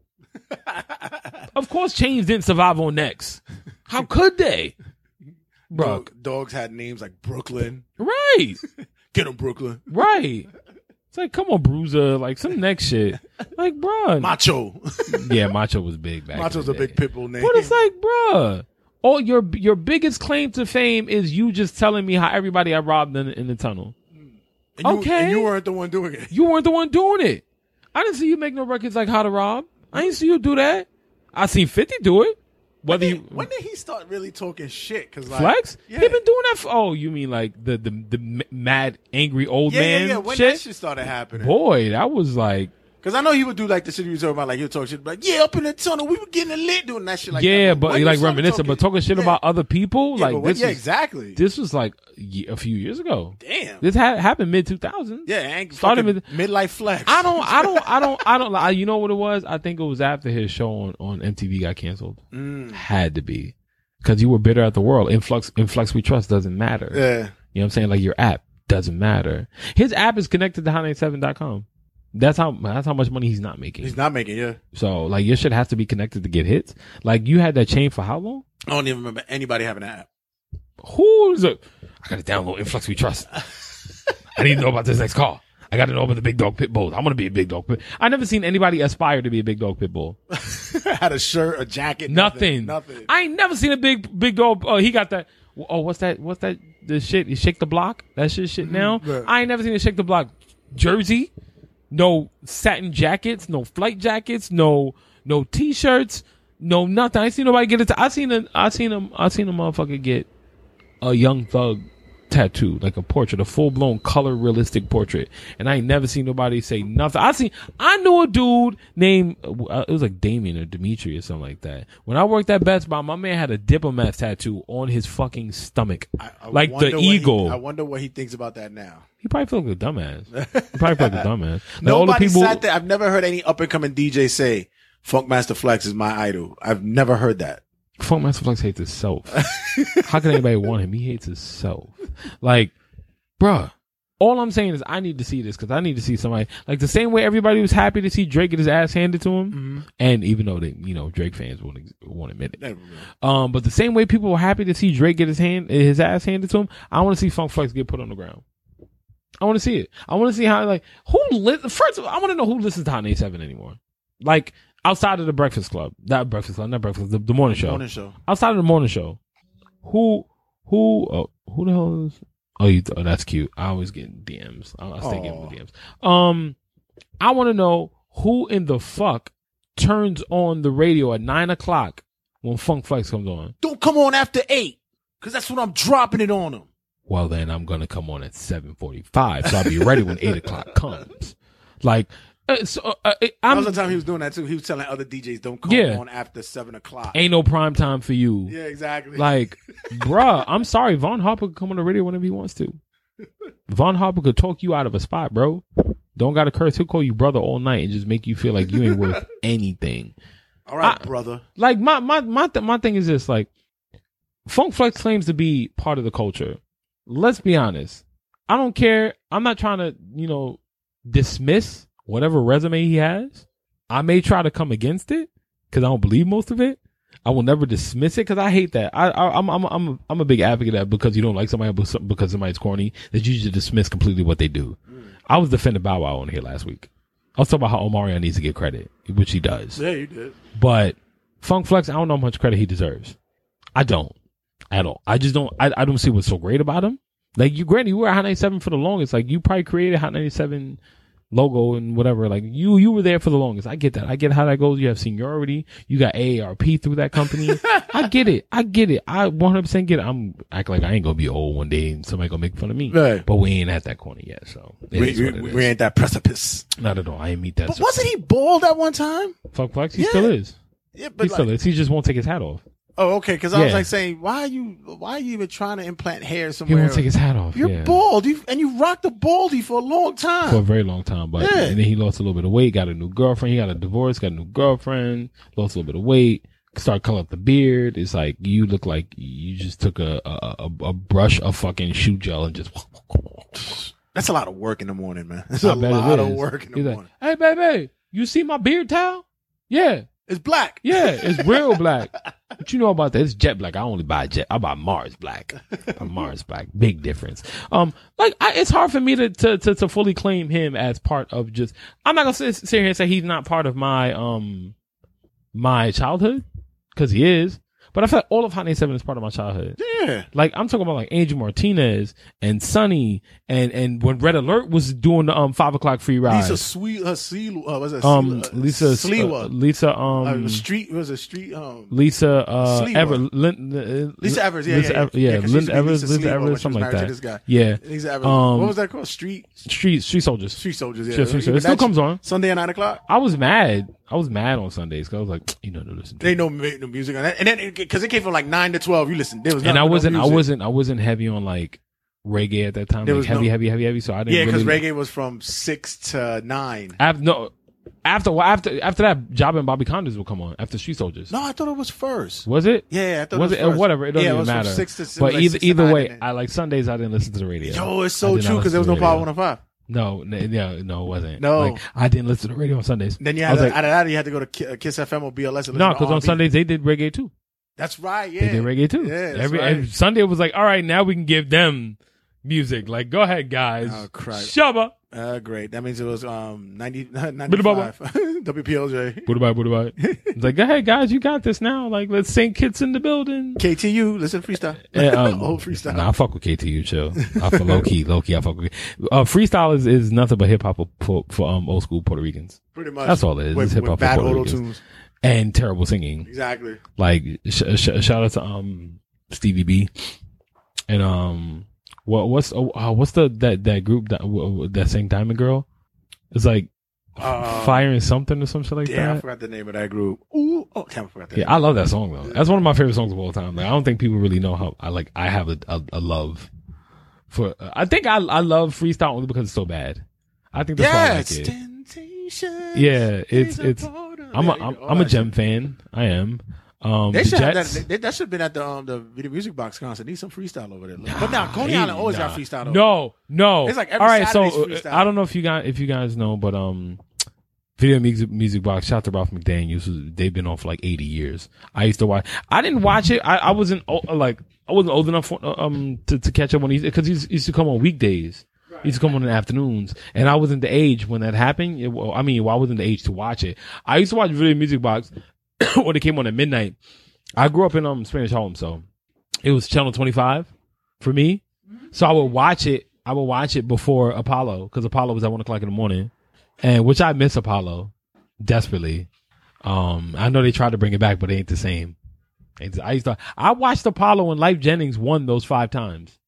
[LAUGHS] Of course, chains didn't survive on necks. How could they? Bro, dogs had names like Brooklyn. right, [LAUGHS] Get him, Brooklyn. right. It's like, come on, Bruiser, like some next shit. Like, bro, Macho. yeah, Macho was big back. Macho's a the big day. pitbull name. But it's like, bruh, all your your biggest claim to fame is you just telling me how everybody I robbed in, in the tunnel. And you, okay. And you weren't the one doing it. You weren't the one doing it. I didn't see you make no records like How to Rob. I didn't see you do that. I seen Fifty do it. Whether you when did he start really talking shit? Cause like, Flex? yeah. He been doing that. For, oh, you mean like the the the mad angry old yeah, man yeah, yeah. When shit? that shit started happening. Boy, that was like Cause I know he would do like the shit he was talking about, like he'll talk shit, like yeah, up in the tunnel, we were getting lit doing that shit. Like yeah, that. but when like started reminiscent, but talking shit yeah. about other people, yeah, like but when- this yeah, is exactly. this was like a few years ago. Damn. This ha- happened mid two thousands. yeah, ang- started with- midlife flex. I don't, I don't, I don't, I don't. Like, you know what it was? I think it was after his show on, on MTV got canceled. Mm. Had to be because you were bitter at the world. Influx, influx we trust doesn't matter. Yeah. You know what I'm saying? Like your app doesn't matter. His app is connected to hot97.com. That's how that's how much money he's not making. He's not making yeah. so like your shit has to be connected to get hits. Like you had that chain for how long? I don't even remember anybody having an app. Who's it? I gotta download In Flex We Trust. I need to know about this next call. I got to know about the big dog pit bulls. I'm gonna be a big dog pit. I never seen anybody aspire to be a big dog pit bull. [LAUGHS] had a shirt, a jacket, Nothing. nothing. I ain't never seen a big big dog. Oh, he got that. Oh, what's that? What's that? The shit. You shake the block. That shit. Shit. Mm-hmm. Now yeah. I ain't never seen a shake the block jersey. No satin jackets. No flight jackets. No no t-shirts. No nothing. I seen nobody get it. I seen a. I seen him. I seen a motherfucker get a young thug tattoo, like a portrait, a full blown color realistic portrait. And I ain't never seen nobody say nothing. I seen, I knew a dude named, uh, it was like Damien or Dimitri or something like that. When I worked at Best Buy, my man had a diplomat tattoo on his fucking stomach. I- I like the what he- eagle. I wonder what he thinks about that now. He probably felt like a dumbass. [LAUGHS] He probably felt like a dumbass. Like Nobody people, sat there. I've never heard any up and coming DJ say Funkmaster Flex is my idol. I've never heard that. Funkmaster Flex hates himself. How can anybody want him? He hates himself. Like, bruh. All I'm saying is I need to see this because I need to see somebody like the same way everybody was happy to see Drake get his ass handed to him, and even though they, you know, Drake fans won't ex- won't admit it, um, but the same way people were happy to see Drake get his hand his ass handed to him, I want to see Funk Flex get put on the ground. I want to see it. I want to see how like who li- first. all, I want to know who listens to Hot Seven anymore. Like outside of the Breakfast Club, not Breakfast Club, not Breakfast, the, the morning show. Morning show. Outside of the morning show, who who oh, who the hell is? Oh, you. Oh, that's cute. I always get DMs. I, I stay getting. DMs. Um, I want to know who in the fuck turns on the radio at nine o'clock when Funk Flex comes on. Don't come on after eight, cause that's when I'm dropping it on them. Well, then I'm gonna come on at seven forty-five, so I'll be ready when eight o'clock comes. Like, uh, so, uh, uh, That I'm was the time he was doing that too. He was telling other DJs, "Don't come Yeah. on after seven o'clock." ain't no prime time for you. yeah, exactly. Like, bruh, I'm sorry. Vaughn Harper could come on the radio whenever he wants to. Vaughn Harper could talk you out of a spot, bro. Don't gotta curse. He'll call you brother all night and just make you feel like you ain't worth [LAUGHS] anything. all right, I- brother. Like my my my th- my thing is this: like, Funk Flex claims to be part of the culture. Let's be honest. I don't care. I'm not trying to you know dismiss whatever resume he has. I may try to come against it because I don't believe most of it. I will never dismiss it because I hate that. I, I I'm I'm I'm a, I'm a big advocate of that because you don't like somebody because somebody's corny that you just dismiss completely what they do. Mm. I was defending Bow Wow on here last week. I was talking about how Omarion needs to get credit, which he does. Yeah, you did. But Funk Flex, I don't know how much credit he deserves. I don't at all. I just don't. I, I don't see what's so great about him. Like you, granted, you were at Hot 97 for the longest. Like you probably created Hot 97 logo and whatever. Like you, you were there for the longest. I get that. I get how that goes. You have seniority. You got AARP through that company. I get it. I get it. I 100% get it. I'm act like I ain't gonna be old one day and somebody gonna make fun of me. Right. But we ain't at that corner yet. So We, we, we ain't that precipice. Not at all. I ain't meet that. But wasn't he bald at one time? Fuck Flex? He Yeah. still is. Yeah, but He but still is. He just won't take his hat off. Oh, okay. Because I was Yeah. like saying, why are you, why are you even trying to implant hair somewhere? He somewhere? won't take his hat off. You're yeah. bald, you, and you rocked the baldy for a long time. for a very long time. But Yeah. and then he lost a little bit of weight, got a new girlfriend. He got a divorce, got a new girlfriend, lost a little bit of weight, started cutting up the beard. It's like you look like you just took a a, a, a brush of fucking shoe gel and just. [LAUGHS] That's a lot of work in the morning, man. [LAUGHS] That's I a bet it lot of is. work in the He's like, morning. hey baby, you see my beard towel? Yeah, It's black. [LAUGHS] yeah, it's real black. What you know about that? It's jet black. I only buy jet. I buy Mars black. I Mars black. Big difference. Um, like I, it's hard for me to, to to to fully claim him as part of just. I'm not gonna sit, sit here and say he's not part of my um my childhood because he is. But I feel like all of Hot 97 is part of my childhood. Yeah. Like I'm talking about like Angel Martinez and Sonny and and when Red Alert was doing the um five o'clock free ride. Lisa Sweet, uh, Seal, uh, was it um uh, Lisa Sliwa. uh, Lisa um uh, street was a street. Um, Lisa uh Sliwa. Ever Lin, uh, Lisa Evers, yeah, Lisa yeah, Ever- yeah. yeah, Lynn used to be Evers, Lisa Lisa Evers, something like that. this guy. Yeah, Lisa Evers. Um, what was that called? Street street street soldiers. Street Soldiers. Yeah, Street Soldiers. Even It still comes on. Sunday at nine o'clock. I was mad. I was mad on Sundays because I was like, [TSK] you know, listen. They no no music on that, and then because it came from like nine to twelve, you listen. There was and I wasn't, I wasn't, I wasn't heavy on like reggae at that time. There like was heavy, no- heavy, heavy, heavy. So I didn't. Yeah, because really, reggae was from six to nine. After, no, after after after that, Job and Bobby Konders will come on after Street Soldiers. No, I thought it was first. Was it? Yeah, I thought was it it, was or whatever? It doesn't yeah, even it was matter. From six to, it but like either six either way, I like Sundays. I didn't listen to the radio. Yo, it's so true because there was no Power radio. 105. No, n- yeah, no, it wasn't. No. like, I didn't listen to the radio on Sundays. Then you I had to, like, out of that, you had to go to uh, Kiss FM or BLS. And no, because on Sundays they did reggae too. That's right. Yeah, They did reggae too. Yeah, every, right. every Sunday was like, all right, now we can give them music. Like, go ahead, guys. Oh, crap. Shabba. Uh, great. That means it was um 90, [LAUGHS] 95. WPLJ. What about? It's like, go ahead, guys, you got this now. Like, let's sing Kids in the Building. KTU. Listen, freestyle. [LAUGHS] Yeah, um, [LAUGHS] Old freestyle. Nah, I fuck with KTU, chill. I fuck low key, low key, I fuck with Uh, freestyle is, is nothing but hip hop for, for, um, old school Puerto Ricans. Pretty much. That's all it is. With, hip hop for bad Puerto auto Ricans. tunes. And terrible singing. Exactly. like sh- sh- shout out to um Stevie B and um what what's oh, uh, what's the that that group that w- that sang Diamond Girl? It's like Uh, Fire and something or some shit like Damn, I forgot the name of that group. Ooh, oh, damn, I forgot that. Yeah, I love that song though. That's one of my favorite songs of all time. Like I don't think people really know how I like. I have a a, a love for. Uh, I think I I love freestyle only because it's so bad. I think that's why I yeah, like it's it. Yeah, it's it's. I'm a I'm, I'm a Gem fan. I am. Um, They the should have that. They, that should have been at the um the video music box concert. Need some freestyle over there. but now Coney Nah, Island always got freestyle. Over. No, no. It's like every all right. So Saturday's uh, freestyle. I don't know if you guys if you guys know, but um, video music music box. Shout out to Ralph McDaniels. They've been on for like eighty years. I used to watch. I didn't watch it. I, I wasn't like I wasn't old enough for, um to, to catch up on he because he used to come on weekdays. Used to come on in the afternoons, and I wasn't the age when that happened. It- well, I mean, well, I wasn't the age to watch it. I used to watch Video Music Box [COUGHS] when it came on at midnight. I grew up in um Spanish Harlem, so it was channel twenty five for me. So I would watch it. I would watch it before Apollo because Apollo was at one o'clock in the morning, and which I miss Apollo desperately. Um, I know they tried to bring it back, but it ain't the same. I used to. I watched Apollo when Lyfe Jennings won those five times.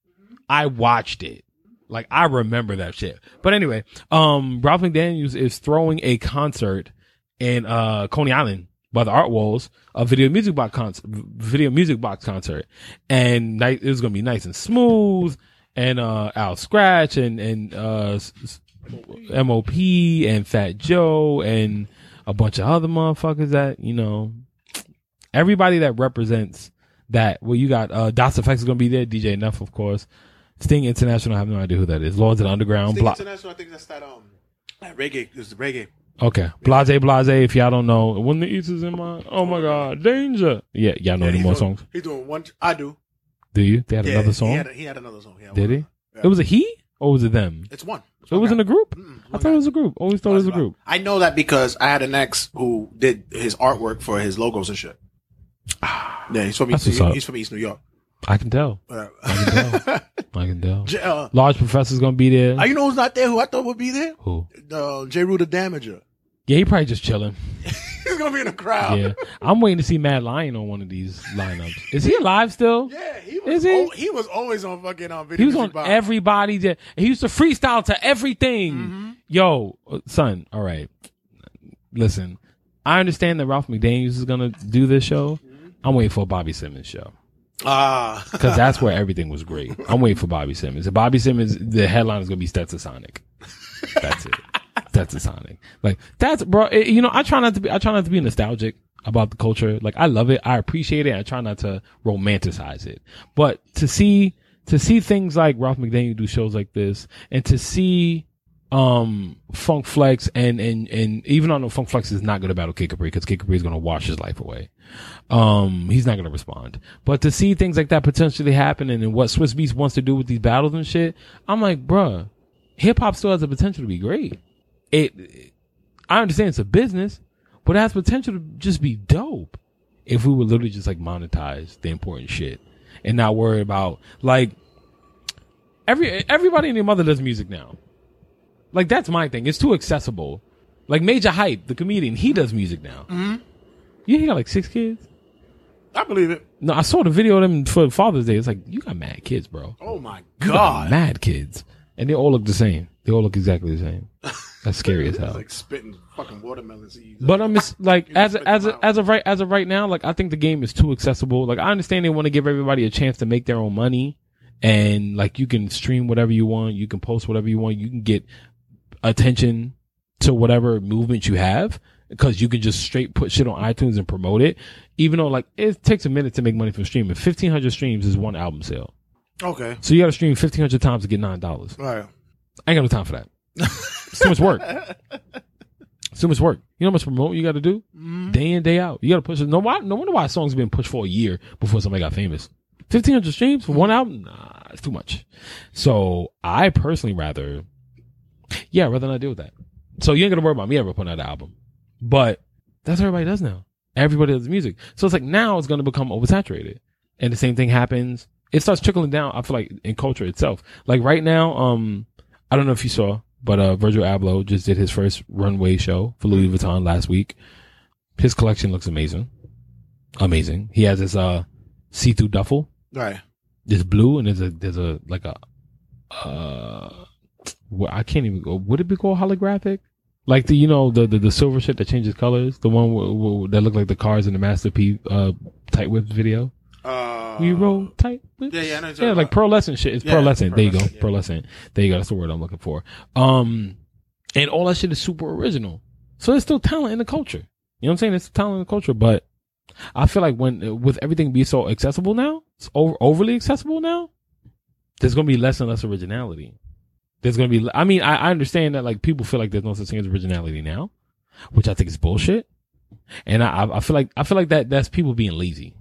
I watched it. Like I remember that shit. But anyway, um, Ralph McDaniels is throwing a concert in uh Coney Island by the Art Walls, a video music box concert, video music box concert, and night it was gonna be nice and smooth, and uh Al Skratch and and uh MOP and Fat Joe and a bunch of other motherfuckers that you know everybody that represents that. Well, you got uh Dots Effects is gonna be there, DJ Enuff, of course. Sting International, I have no idea who that is. Lords of the Underground. Sting Bla- International, I think that's that um that reggae. It's the reggae. okay. Blahzay Blahzay, if y'all don't know. When the East is in my oh my god, danger. Yeah, y'all know Yeah, any more doing- songs? He's doing one. I do. Do you? They had Yeah, another song? He had, he had another song. Yeah, Did he? Yeah. It was a he or was it them? It's one. It's It one was guy. in a group? Mm-mm, I thought guy. it was a group. Always thought it was a group. I know that because I had an ex who did his artwork for his logos and shit. Yeah, he's from East, he's from East New York. I can tell. Uh, I can tell. [LAUGHS] I J- uh, Large Professor's gonna be there. uh, you know who's not there? Who I thought would be there? Who? Uh, Jeru the Damaja. Yeah, he probably just chilling. [LAUGHS] He's gonna be in the crowd. Yeah, I'm waiting to see Mad Lion on one of these lineups. Is he alive still? Yeah, he was. Is he? al- he was always on fucking on video He was on Box. everybody. That he used to freestyle to everything. Mm-hmm. Yo, uh, son. All right, listen. I understand that Ralph McDaniels is gonna do this show. I'm waiting for a Bobby Simmons show Ah, because [LAUGHS] that's where everything was great. I'm waiting for Bobby Simmons. If Bobby Simmons, the headline is gonna be Stetsasonic. That's it. Stetsasonic. Like that's bro. it- you know, I try not to be. I try not to be nostalgic about the culture. Like I love it. I appreciate it. I try not to romanticize it. But to see to see things like Ralph McDaniel do shows like this, and to see um Funk Flex and and and even though Funk Flex is not going to battle Kid Capri because Kid Capri is going to wash his life away. Um, he's not going to respond. But to see things like that potentially happening and what Swizz Beatz wants to do with these battles and shit, I'm like, bruh, hip hop still has the potential to be great. It, I understand it's a business, but it has potential to just be dope if we would literally just like monetize the important shit and not worry about like every everybody and their mother does music now. Like that's my thing. It's too accessible. Like Majah Hype, the comedian, he does music now. Mm-hmm. Yeah, he got like six kids. I believe it. No, I saw the video of them for Father's Day. It's like you got mad kids, bro. Oh my god, mad kids, and they all look the same. They all look exactly the same. [LAUGHS] That's scary as hell. like spitting fucking watermelon seeds. But I'm just [LAUGHS] like as spit as out. as of right as of right now, like I think the game is too accessible. Like I understand they want to give everybody a chance to make their own money, and like you can stream whatever you want, you can post whatever you want, you can get attention to whatever movement you have because you can just straight put shit on iTunes and promote it. Even though like it takes a minute to make money from streaming, fifteen hundred streams is one album sale, okay, so you got to stream fifteen hundred times to get nine dollars. right. I ain't got no time for that. It's too much work. [LAUGHS] It's too much work. You know how much promote you got to do mm-hmm. day in day out. You got to push it. No, why, no wonder why a song's been pushed for a year before somebody got famous. Fifteen hundred streams for one mm-hmm. album? Nah, it's too much. So I personally rather, yeah, I'd rather not deal with that. So you ain't gonna worry about me ever putting out an album, but that's what everybody does now. Everybody does music. So it's like now it's gonna become oversaturated, and the same thing happens. It starts trickling down. I feel like in culture itself. Like right now, um, I don't know if you saw, but uh, Virgil Abloh just did his first runway show for Louis Vuitton last week. His collection looks amazing, amazing. He has this uh see-through duffel. Right. It's blue, and there's a there's a like a uh, I can't even go. Would it be called holographic? Like the you know the the, the silver shit that changes colors, the one w- w- that looked like the cars in the masterpiece uh tight whip video. Uh, We roll tight whips. Yeah, yeah, I know yeah, like pearlescent shit. It's Yeah, pearlescent. There you go, pearlescent, yeah. pearlescent. There you go. That's the word I'm looking for. Um, and all that shit is super original. So there's still talent in the culture. You know what I'm saying? It's talent in the culture, but I feel like when with everything being so accessible now, it's over, overly accessible now. There's gonna be less and less originality. There's gonna be. I mean, I, I understand that like people feel like there's no such thing as originality now, which I think is bullshit. And I, I- feel like I feel like that that's people being lazy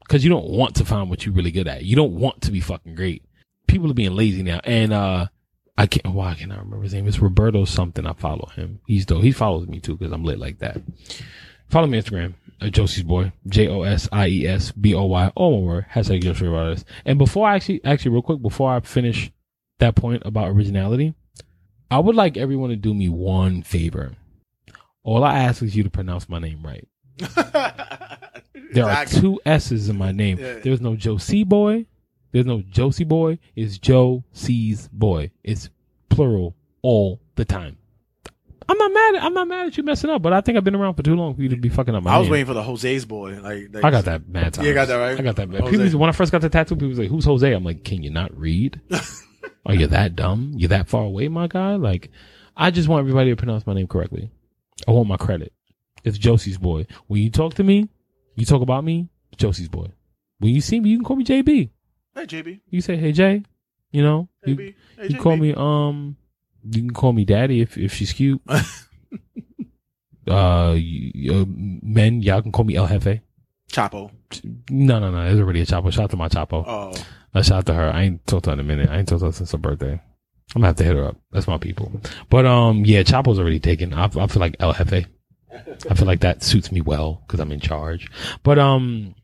because you don't want to find what you're really good at. You don't want to be fucking great. People are being lazy now, and uh, I can't. Why can I remember his name? It's Roberto something. I follow him. He's dope. He follows me too because I'm lit like that. Follow me on Instagram. Uh, Josie's boy. J O S I E S B O Y. All one word. Hashtag Josie about. And before I actually, actually, real quick, before I finish that point about originality, I would like everyone to do me one favor. All I ask is you to pronounce my name right. [LAUGHS] There are two S's in my name. Yeah. There's no Josie boy. There's no Josie boy. It's Joe C's boy. It's plural all the time. I'm not mad. At, I'm not mad at you messing up, but I think I've been around for too long for you to be fucking up my I was name. waiting for the Jose's boy. Like, like I got that mad time. You got that right? I got that. Bad. People, when I first got the tattoo, people was like, "Who's Jose?" I'm like, "Can you not read? [LAUGHS] Are you that dumb? You that far away, my guy?" Like, I just want everybody to pronounce my name correctly. I want my credit. It's Josie's boy. When you talk to me, you talk about me, Josie's boy. When you see me, you can call me JB. Hey, JB. You say, "Hey Jay," you know. You. Hey, you JB. call me um. You can call me daddy if if she's cute. [LAUGHS] uh, you, uh, men, y'all can call me El Jefe. Chapo. No, no, no. There's already a Chapo. Shout out to my Chapo. Oh, A shout out to her. I ain't talked to her in a minute. I ain't talked to her since her birthday. I'm gonna have to hit her up. That's my people. But um, yeah, Chapo's already taken. I, I feel like El Jefe. I feel like that suits me well because I'm in charge. But um,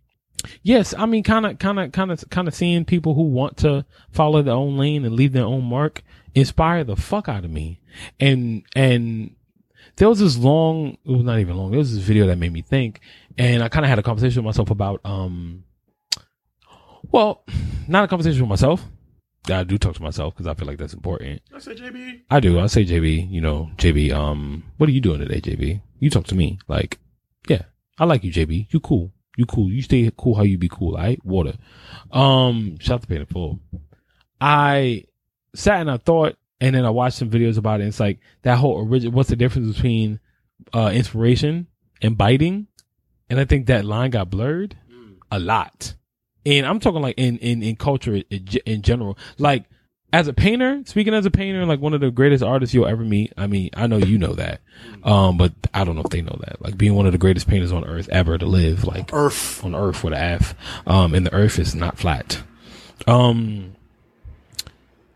yes, I mean, kind of, kind of, kind of, kind of seeing people who want to follow their own lane and leave their own mark inspire the fuck out of me. And and there was this long, it was not even long. There was this video that made me think, and I kind of had a conversation with myself about um, well, not a conversation with myself. I do talk to myself because I feel like that's important. I say JB. I do. I say JB, you know, JB, um, what are you doing today, JB? You talk to me. Like, yeah, I like you, JB. You cool. You cool. You stay cool how you be cool, alright? Water. Um, shout out to Pain in Full. I sat and I thought, and then I watched some videos about it. It's like that whole original, what's the difference between, uh, inspiration and biting? And I think that line got blurred a lot. And I'm talking like in, in, in culture in, general. Like, as a painter, speaking as a painter, like one of the greatest artists you'll ever meet. I mean, I know you know that. Um, but I don't know if they know that. Like being one of the greatest painters on earth ever to live, like Earth. on earth with an F. Um, and the earth is not flat. Um,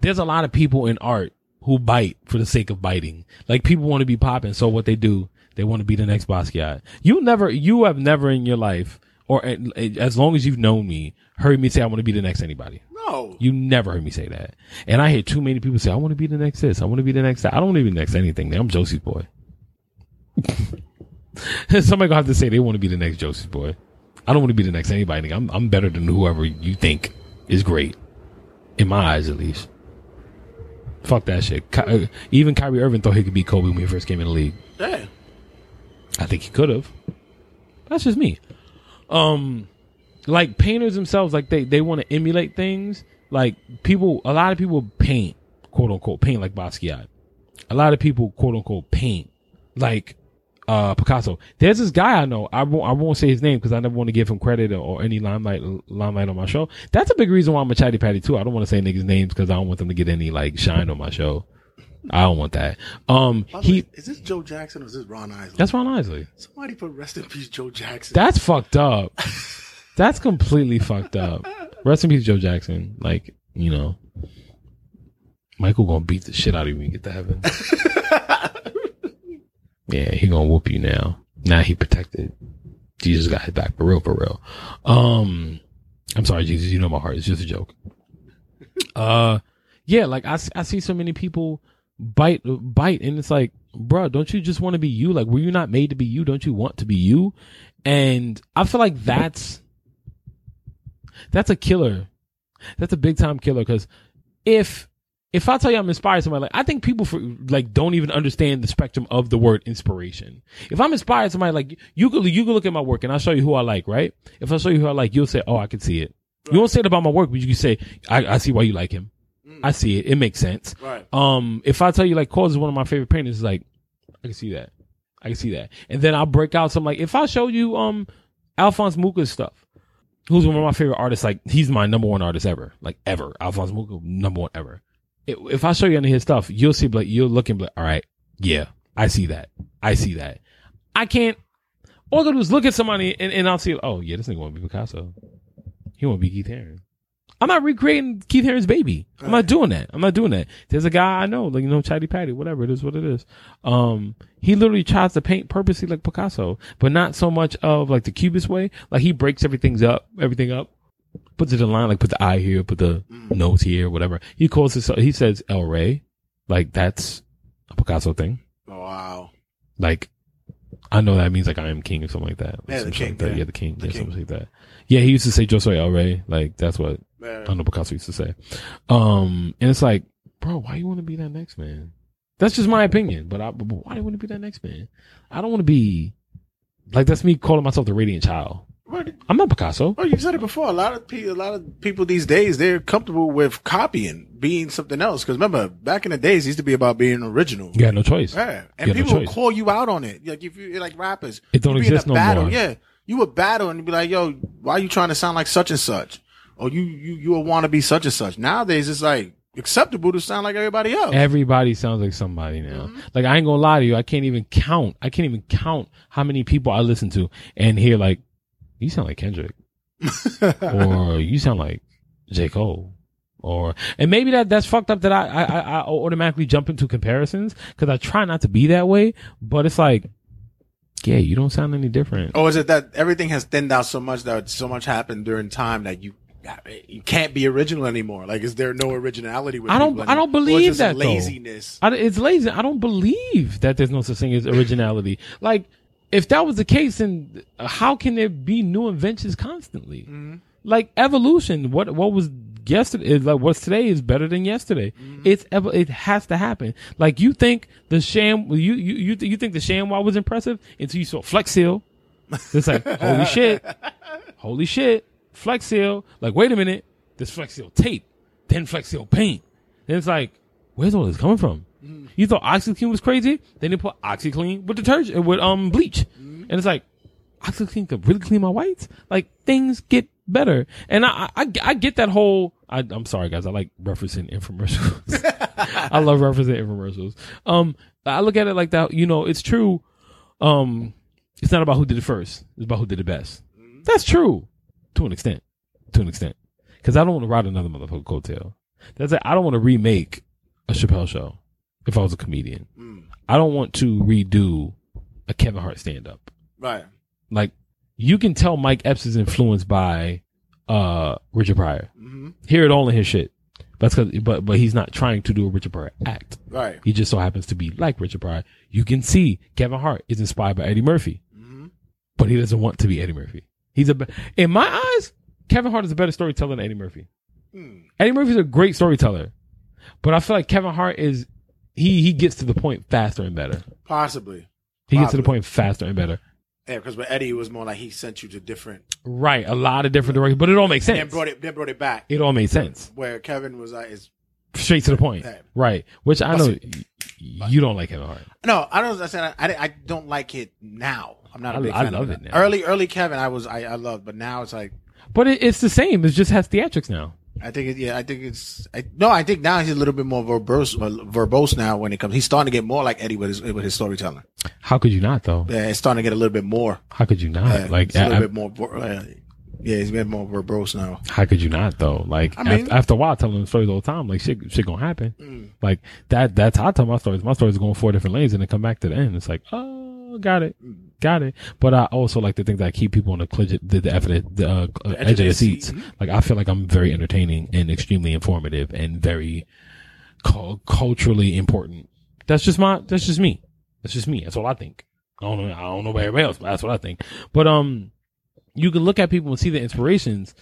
there's a lot of people in art who bite for the sake of biting. Like people want to be popping. So what they do, they want to be the next Basquiat. You never, you have never in your life, or as long as you've known me, heard me say I want to be the next anybody. No. You never heard me say that. And I hear too many people say, I want to be the next this. I want to be the next that. I don't want to be the next anything. I'm Josie's boy. [LAUGHS] Somebody gonna have to say they want to be the next Josie's boy. I don't want to be the next anybody. I'm, I'm better than whoever you think is great. In my eyes, at least. Fuck that shit. Ky- uh, even Kyrie Irving thought he could beat Kobe when he first came in the league. Yeah. I think he could have. That's just me. Um, like painters themselves, like they they want to emulate things. Like people, a lot of people paint, quote unquote, paint like Basquiat. A lot of people, quote unquote, paint like uh Picasso. There's this guy I know. I won't I won't say his name because I never want to give him credit or, or any limelight limelight on my show. That's a big reason why I'm a chatty patty too. I don't want to say niggas' names because I don't want them to get any like shine on my show. I don't want that. Um, By he way, is this Joe Jackson or is this Ron Isley? that's Ron Isley. Somebody put rest in peace Joe Jackson. That's fucked up. That's completely fucked up. Rest in peace, Joe Jackson. Like, you know, Michael gonna beat the shit out of you when you get to heaven. [LAUGHS] yeah, he gonna whoop you now. Now he protected. Jesus got his back for real, for real. Um, I'm sorry, Jesus. You know my heart. It's just a joke. [LAUGHS] Uh, yeah, like I I see so many people bite, bite, and it's like, bruh, don't you just want to be you? Like, were you not made to be you? Don't you want to be you? And I feel like that's that's a killer. That's a big time killer because if if I tell you I'm inspired somebody, like I think people for, like don't even understand the spectrum of the word inspiration. If I'm inspired somebody, like you could you could look at my work and I'll show you who I like, right? If I show you who I like, you'll say, "Oh, I can see it." You won't say it about my work, but you can say, "I, I see why you like him. I see it. It makes sense." right. Um, if I tell you like KAWS is one of my favorite painters, like I can see that. I can see that. And then I'll break out some like if I show you um Alphonse Mucha's stuff, who's one of my favorite artists, like he's my number one artist ever, like ever. Alphonse Muka, number one ever. If if I show you any of his stuff, you'll see like you'll look and be like, all right, yeah, I see that. I see that. I can't. All I gotta do is look at somebody and, and I'll see, oh yeah, this nigga want to be Picasso. He want to be Keith Haring. I'm not recreating Keith Haring's baby. I'm not doing that. I'm not doing that. There's a guy I know, like you know, Chatty Patty, whatever it is, what it is. Um, he literally tries to paint purposely like Picasso, but not so much of like the Cubist way. Like he breaks everything's up, everything up, puts it in line, like put the eye here, put the nose here, whatever. He calls it. He says El Rey, like that's a Picasso thing. Oh, wow. Like I know that means like I am king or something like that. Yeah, the king, like that. yeah. yeah, the king, The yeah, king. something like that. Yeah, he used to say soy El Rey, like that's what Man. I know Picasso used to say. Um, and it's like, bro, why you want to be that next man? That's just my opinion, but I, but why do you want to be that next man? I don't want to be like that's me calling myself the radiant child. What? I'm not Picasso. Oh, you've said it before. A lot of people, a lot of people these days, they're comfortable with copying, being something else. Because remember, back in the days, it used to be about being original. You got no choice. Yeah, and got no people will call you out on it. Like if you like rappers, It don't you be in a exist no battle. more. Yeah, you would battle and be like, "Yo, why are you trying to sound like such and such?" Or you you you will want to be such and such. Nowadays, it's like acceptable to sound like everybody else. Everybody sounds like somebody now. Mm-hmm. Like I ain't gonna lie to you, I can't even count. I can't even count how many people I listen to and hear like, you sound like Kendrick, [LAUGHS] or you sound like J Cole, or and maybe that that's fucked up that I I, I I automatically jump into comparisons because I try not to be that way, but it's like, yeah, you don't sound any different. or is it that everything has thinned out so much that so much happened during time that you you can't be original anymore? Like, is there no originality with I don't- I don't believe that, laziness. I, it's lazy. I don't believe that there's no such thing as originality. Like, if that was the case, then how can there be new inventions constantly? Mm-hmm. Like evolution, what what was yesterday is like what's today is better than yesterday. Mm-hmm. It's it has to happen. Like you think the sham you you you, you think the ShamWow was impressive until you saw Flex Seal. It's like holy shit, [LAUGHS] holy shit, Flex Seal. Like wait a minute, this Flex Seal tape, then Flex Seal paint. Then it's like where's all this coming from? You thought OxiClean was crazy? Then they put OxiClean with detergent with um bleach, and it's like OxiClean could really clean my whites. Like things get better, and I I, I get that whole. I, I'm sorry guys, I like referencing infomercials. [LAUGHS] I love referencing infomercials. Um, I look at it like that. You know, it's true. Um, it's not about who did it first. It's about who did it best. That's true to an extent. To an extent, because I don't want to ride another motherfucker coattail. That's it. I don't want to remake a Chappelle show if I was a comedian. I don't want to redo a Kevin Hart stand up. Right. Like you can tell Mike Epps is influenced by uh Richard Pryor. Mm-hmm. Hear it all in his shit. That's cause, but but he's not trying to do a Richard Pryor act. Right. He just so happens to be like Richard Pryor. You can see Kevin Hart is inspired by Eddie Murphy, Mm-hmm. but he doesn't want to be Eddie Murphy. He's a in my eyes, Kevin Hart is a better storyteller than Eddie Murphy. Hmm. Eddie Murphy's a great storyteller, but I feel like Kevin Hart is he he gets to the point faster and better. Possibly. He gets to the point faster and better. Yeah, because with Eddie, it was more like he sent you to different Right, a lot of different directions, but it all makes and sense. brought it, then brought it back. It all made sense. Where Kevin was like, is Straight to the point. Hey. Right, which I know you don't like Kevin Hart. no, I don't. I said I, I don't like it now. I'm not a I- big I fan love of it now. Early, early Kevin, I was I, I loved, but now it's like But it, it's the same. It just has theatrics now. I think it, yeah, I think it's I, no, I think now he's a little bit more verbose, uh, verbose now when it comes. He's starting to get more like Eddie with his with his storytelling. How could you not though? Yeah, it's starting to get a little bit more. How could you not? Uh, like, a little I- bit more. Uh, yeah, he's been more verbose now. how could you not though? Like, I mean- after, after a while, telling the stories all the time, like shit, shit gonna happen. Mm. Like that. That's how I tell my stories. My stories are going four different lanes, and then come back to the end. It's like, oh, got it, Mm. Got it. But I also like to think that I keep people on the, cli- the, the, the, the uh, edge, of their seats. Mm-hmm. Like I feel like I'm very entertaining and extremely informative and very cul- culturally important. That's just my. That's just me. That's just me. That's all I think. I don't know. I don't know about everybody else, but that's what I think. But um, you can look at people and see the inspirations.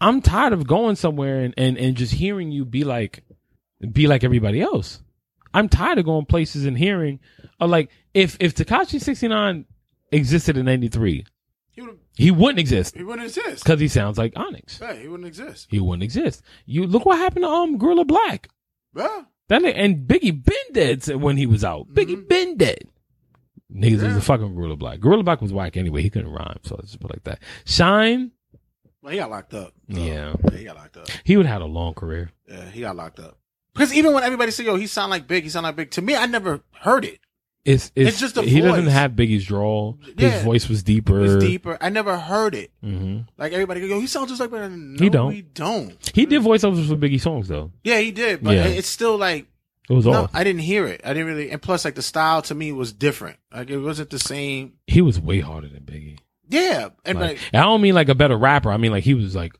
I'm tired of going somewhere and, and, and just hearing you be like, be like everybody else. I'm tired of going places and hearing, uh, like, if, if Tekashi 69 existed in 93, He he wouldn't exist he wouldn't exist. because he sounds like Onyx. Yeah, he wouldn't exist. He wouldn't exist. You look what happened to, um, Guerilla Black. Yeah. That and Biggie been dead when he was out. Biggie been dead. Niggas Yeah. a fucking Guerilla Black. Guerilla Black was whack anyway. He couldn't rhyme, so let's just put it like that. Shyne, Well, he got locked up. So, Yeah. he got locked up. he would have had a long career. Yeah, he got locked up. Because even when everybody say, "Yo, he sound like Big," he sound like Big. To me, I never heard it. It's it's, It's just he doesn't have Biggie's drawl. Yeah. His voice was deeper. It was deeper. I never heard it. hmm Like everybody go, he sounds just like. No, He don't. He don't. He did voiceovers for Biggie songs though. Yeah, he did, but Yeah. it's still like It was no. off. I didn't hear it. I didn't really. And plus, like the style to me was different. Like it wasn't the same. He was way harder than Biggie. Yeah, and Like, like, I don't mean like a better rapper. I mean like he was like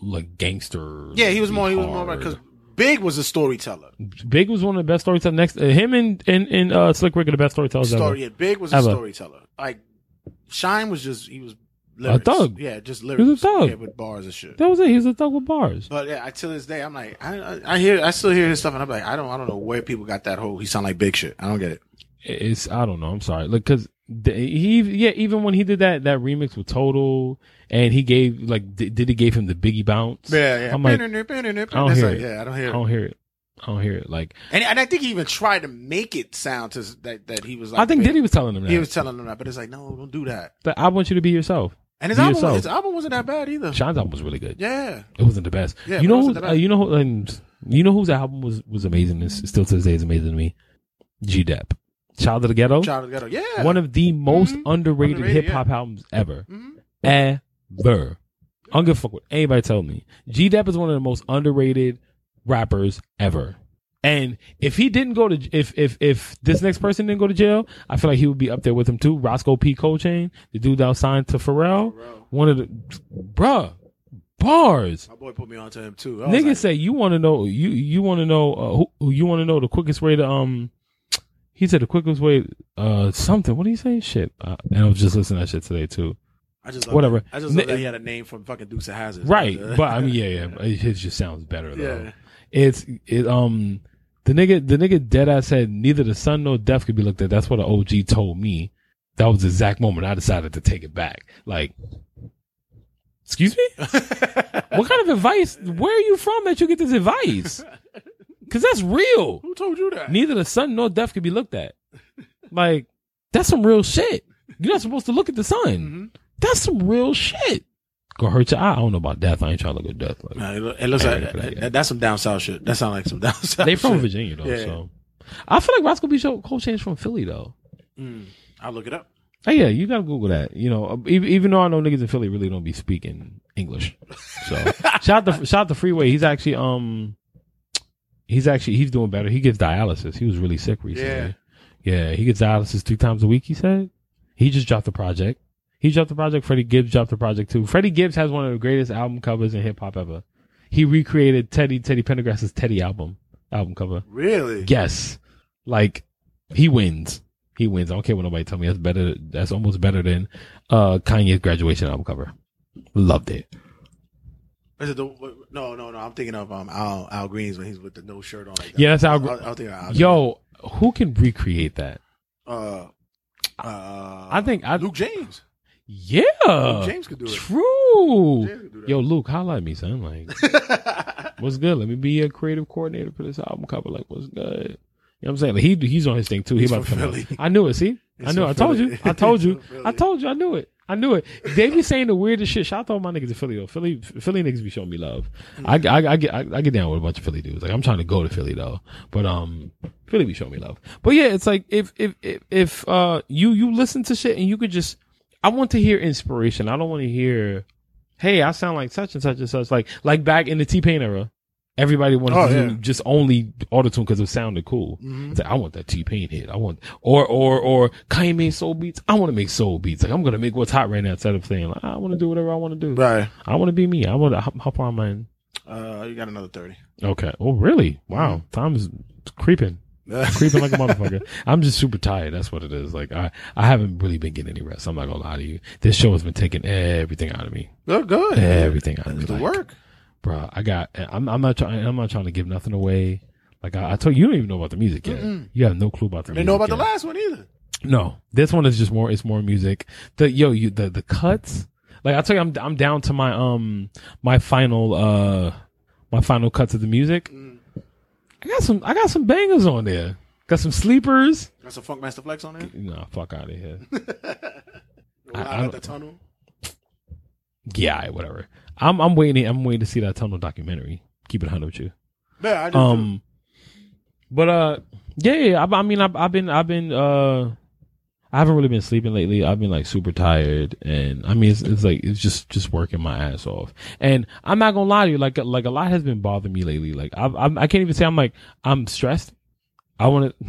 like gangster. yeah, he was more. He was more hard. because Big was a storyteller. Big was one of the best storytellers. Next, uh, him and and, and uh, Slick Rick are the best storytellers ever. Story. Yeah, Big was a Ever. storyteller. Like Shyne was just he was lyrics. thug. Yeah, just lyrics. He was a thug. Yeah, with bars and shit. That was it. He was a thug with bars. But yeah, I, till this day, I'm like, I, I, I hear, I still hear his stuff, and I'm like, I don't, I don't know where people got that whole. He sound like big shit. I don't get it. It's I don't know. I'm sorry. Like because he yeah even when he did that that remix with Total and he gave like did he gave him the Biggie bounce. Yeah, yeah. I'm like, I don't hear it. yeah, I don't hear it. don't hear it. I don't hear it. Like And, and I think he even tried to make it sound to that that he was like. I think. Diddy was telling him that. He was telling him that, but it's like, no, don't do that. That I want you to be yourself. And his Be album, yourself. his album wasn't that bad either. Shyne's album was really good. Yeah, It wasn't the best. Yeah, you know, who, uh, you know, and you know whose album was was amazing. Still to this day is amazing to me. G Dep, Child of the Ghetto, Child of the Ghetto. Yeah, one of the most Mhm. underrated, Underrated, hip hop albums ever. Mhm. Ever. I don't give a fuck what anybody tell me. G Dep is one of the most underrated rappers ever. And if he didn't go to if if if this next person didn't go to jail, I feel like he would be up there with him too. Rosco P. Coldchain, the dude that was signed to Pharrell, Bro, one of the bruh bars. my boy put me onto him too. Niggas like, say you want to know you you want to know uh, who, who you want to know the quickest way to um. He said the quickest way uh something. What did you say? Shit. Uh, and I was just listening to that shit today too. I just love whatever. That. I just love N- that he had a name from fucking Dukes of Hazzard. Right, [LAUGHS] but I mean, yeah, yeah, it, it just sounds better though. yeah. It's it um the nigga the nigga dead ass said neither the sun nor death could be looked at. That's what an OG told me. That was the exact moment I decided to take it back. Like, excuse me, [LAUGHS] what kind of advice? Where are you from that you get this advice? [LAUGHS] Because that's real. Who told you that? Neither the sun nor death could be looked at. Like, that's some real shit. You're not supposed to look at the sun. Mhm. That's some real shit. Gonna hurt your eye. I don't know about death. I ain't trying to look at death. Like, Nah, it, look- it looks like that. that- that's some down south shit. That sounds like some [LAUGHS] down south. they from shit. Virginia though, Yeah. so I feel like Rosco P. Coldchain's from Philly though. Mm, I'll look it up. Hey, yeah, you gotta Google that. You know, even, even though I know niggas in Philly really don't be speaking English. So [LAUGHS] shout the shout out to Freeway. He's actually um, he's actually he's doing better. He gets dialysis. He was really sick recently. Yeah, yeah he gets dialysis three times a week. He said he just dropped the project. He dropped the project. Freddie Gibbs dropped the project too. Freddie Gibbs has one of the greatest album covers in hip hop ever. He recreated Teddy Teddy Pendergrass's Teddy album album cover. Really? Yes. Like he wins. He wins. I don't care what nobody tell me. That's better. That's almost better than uh Kanye's graduation album cover. Loved it. Is it the no no no? I'm thinking of um Al Al Green's when he's with the no shirt on like that. Yeah, that's Al I, I, I Al Yo, who can recreate that? uh, uh, I think I Luke James. yeah. Luke James could do it. True. Do. Yo, Luke, at me, son. Like, [LAUGHS] what's good? Let me be a creative coordinator for this album cover. Like, what's good? You know what I'm saying? Like, he he's on his thing too. He He's about to come out. Philly. I knew it. See, He's I knew. it. I told you. I [LAUGHS] told you. I told you. I knew it. I knew it. They be saying the weirdest shit. Shout out to all my niggas in Philly though. Philly, Philly niggas be showing me love. I, I, I get, I, I get down with a bunch of Philly dudes. Like I'm trying to go to Philly though, but um, Philly be showing me love. But yeah, it's like if if if, if uh you you listen to shit and you could just, I want to hear inspiration. I don't want to hear, hey, I sound like such and such and such. Like like back in the T Pain era. Everybody wanted Oh, to yeah. do just only autotune because it sounded cool. Mhm. It's like, I want that T Pain hit. I want, or, or, or Kanye made soul beats. I want to make soul beats. Like, I'm going to make what's hot right now instead of saying, like, I want to do whatever I want to do. Right. I want to be me. I want to, how, how far am I in? Uh, you got another thirty. Okay. Oh, really? Wow. Time's creeping, [LAUGHS] creeping like a motherfucker. I'm just super tired. That's what it is. Like, I, I haven't really been getting any rest. I'm not going to lie to you. This show has been taking everything out of me. Good. Good. Everything out of me. The Like, work. Bro, I got, I'm, I'm not trying, I'm not trying to give nothing away. Like I, I told you, you don't even know about the music yet. Mm-mm. You have no clue about the I music. know about the last one either. No, this one is just more. It's more music. The yo, you the the cuts. Like I tell you, I'm I'm down to my um my final uh my final cuts of the music. Mm. I got some I got some bangers on there. Got some sleepers. Got some Funk Master Flex on there. Nah, fuck [LAUGHS] out of here. I- I, at the tunnel. yeah, whatever. I'm I'm waiting. I'm waiting to see that tunnel documentary. Keep it hundred with you. Yeah, I just Um, but uh, Yeah, yeah. I, I mean, I've, I've been, I've been, uh, I haven't really been sleeping lately. I've been like super tired, and I mean, it's, it's like it's just just working my ass off. And I'm not gonna lie to you, like like a lot has been bothering me lately. Like I I, I can't even say I'm like I'm stressed. I want to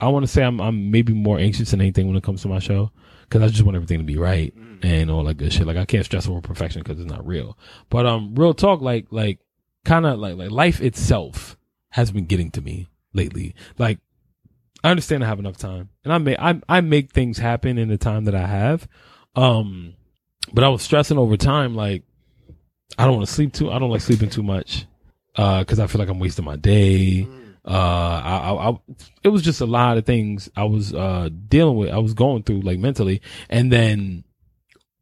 I want to say I'm I'm maybe more anxious than anything when it comes to my show because I just want everything to be right and all that good shit. Like I can't stress over perfection because it's not real. But um, real talk, like like kind of like like life itself has been getting to me lately. Like I understand I have enough time, and I make I I make things happen in the time that I have. Um, but I was stressing over time. Like I don't want to sleep too. I don't like sleeping too much. Uh, cause I feel like I'm wasting my day. Uh, I, I, I, it was just a lot of things I was, uh, dealing with. I was going through like mentally. And then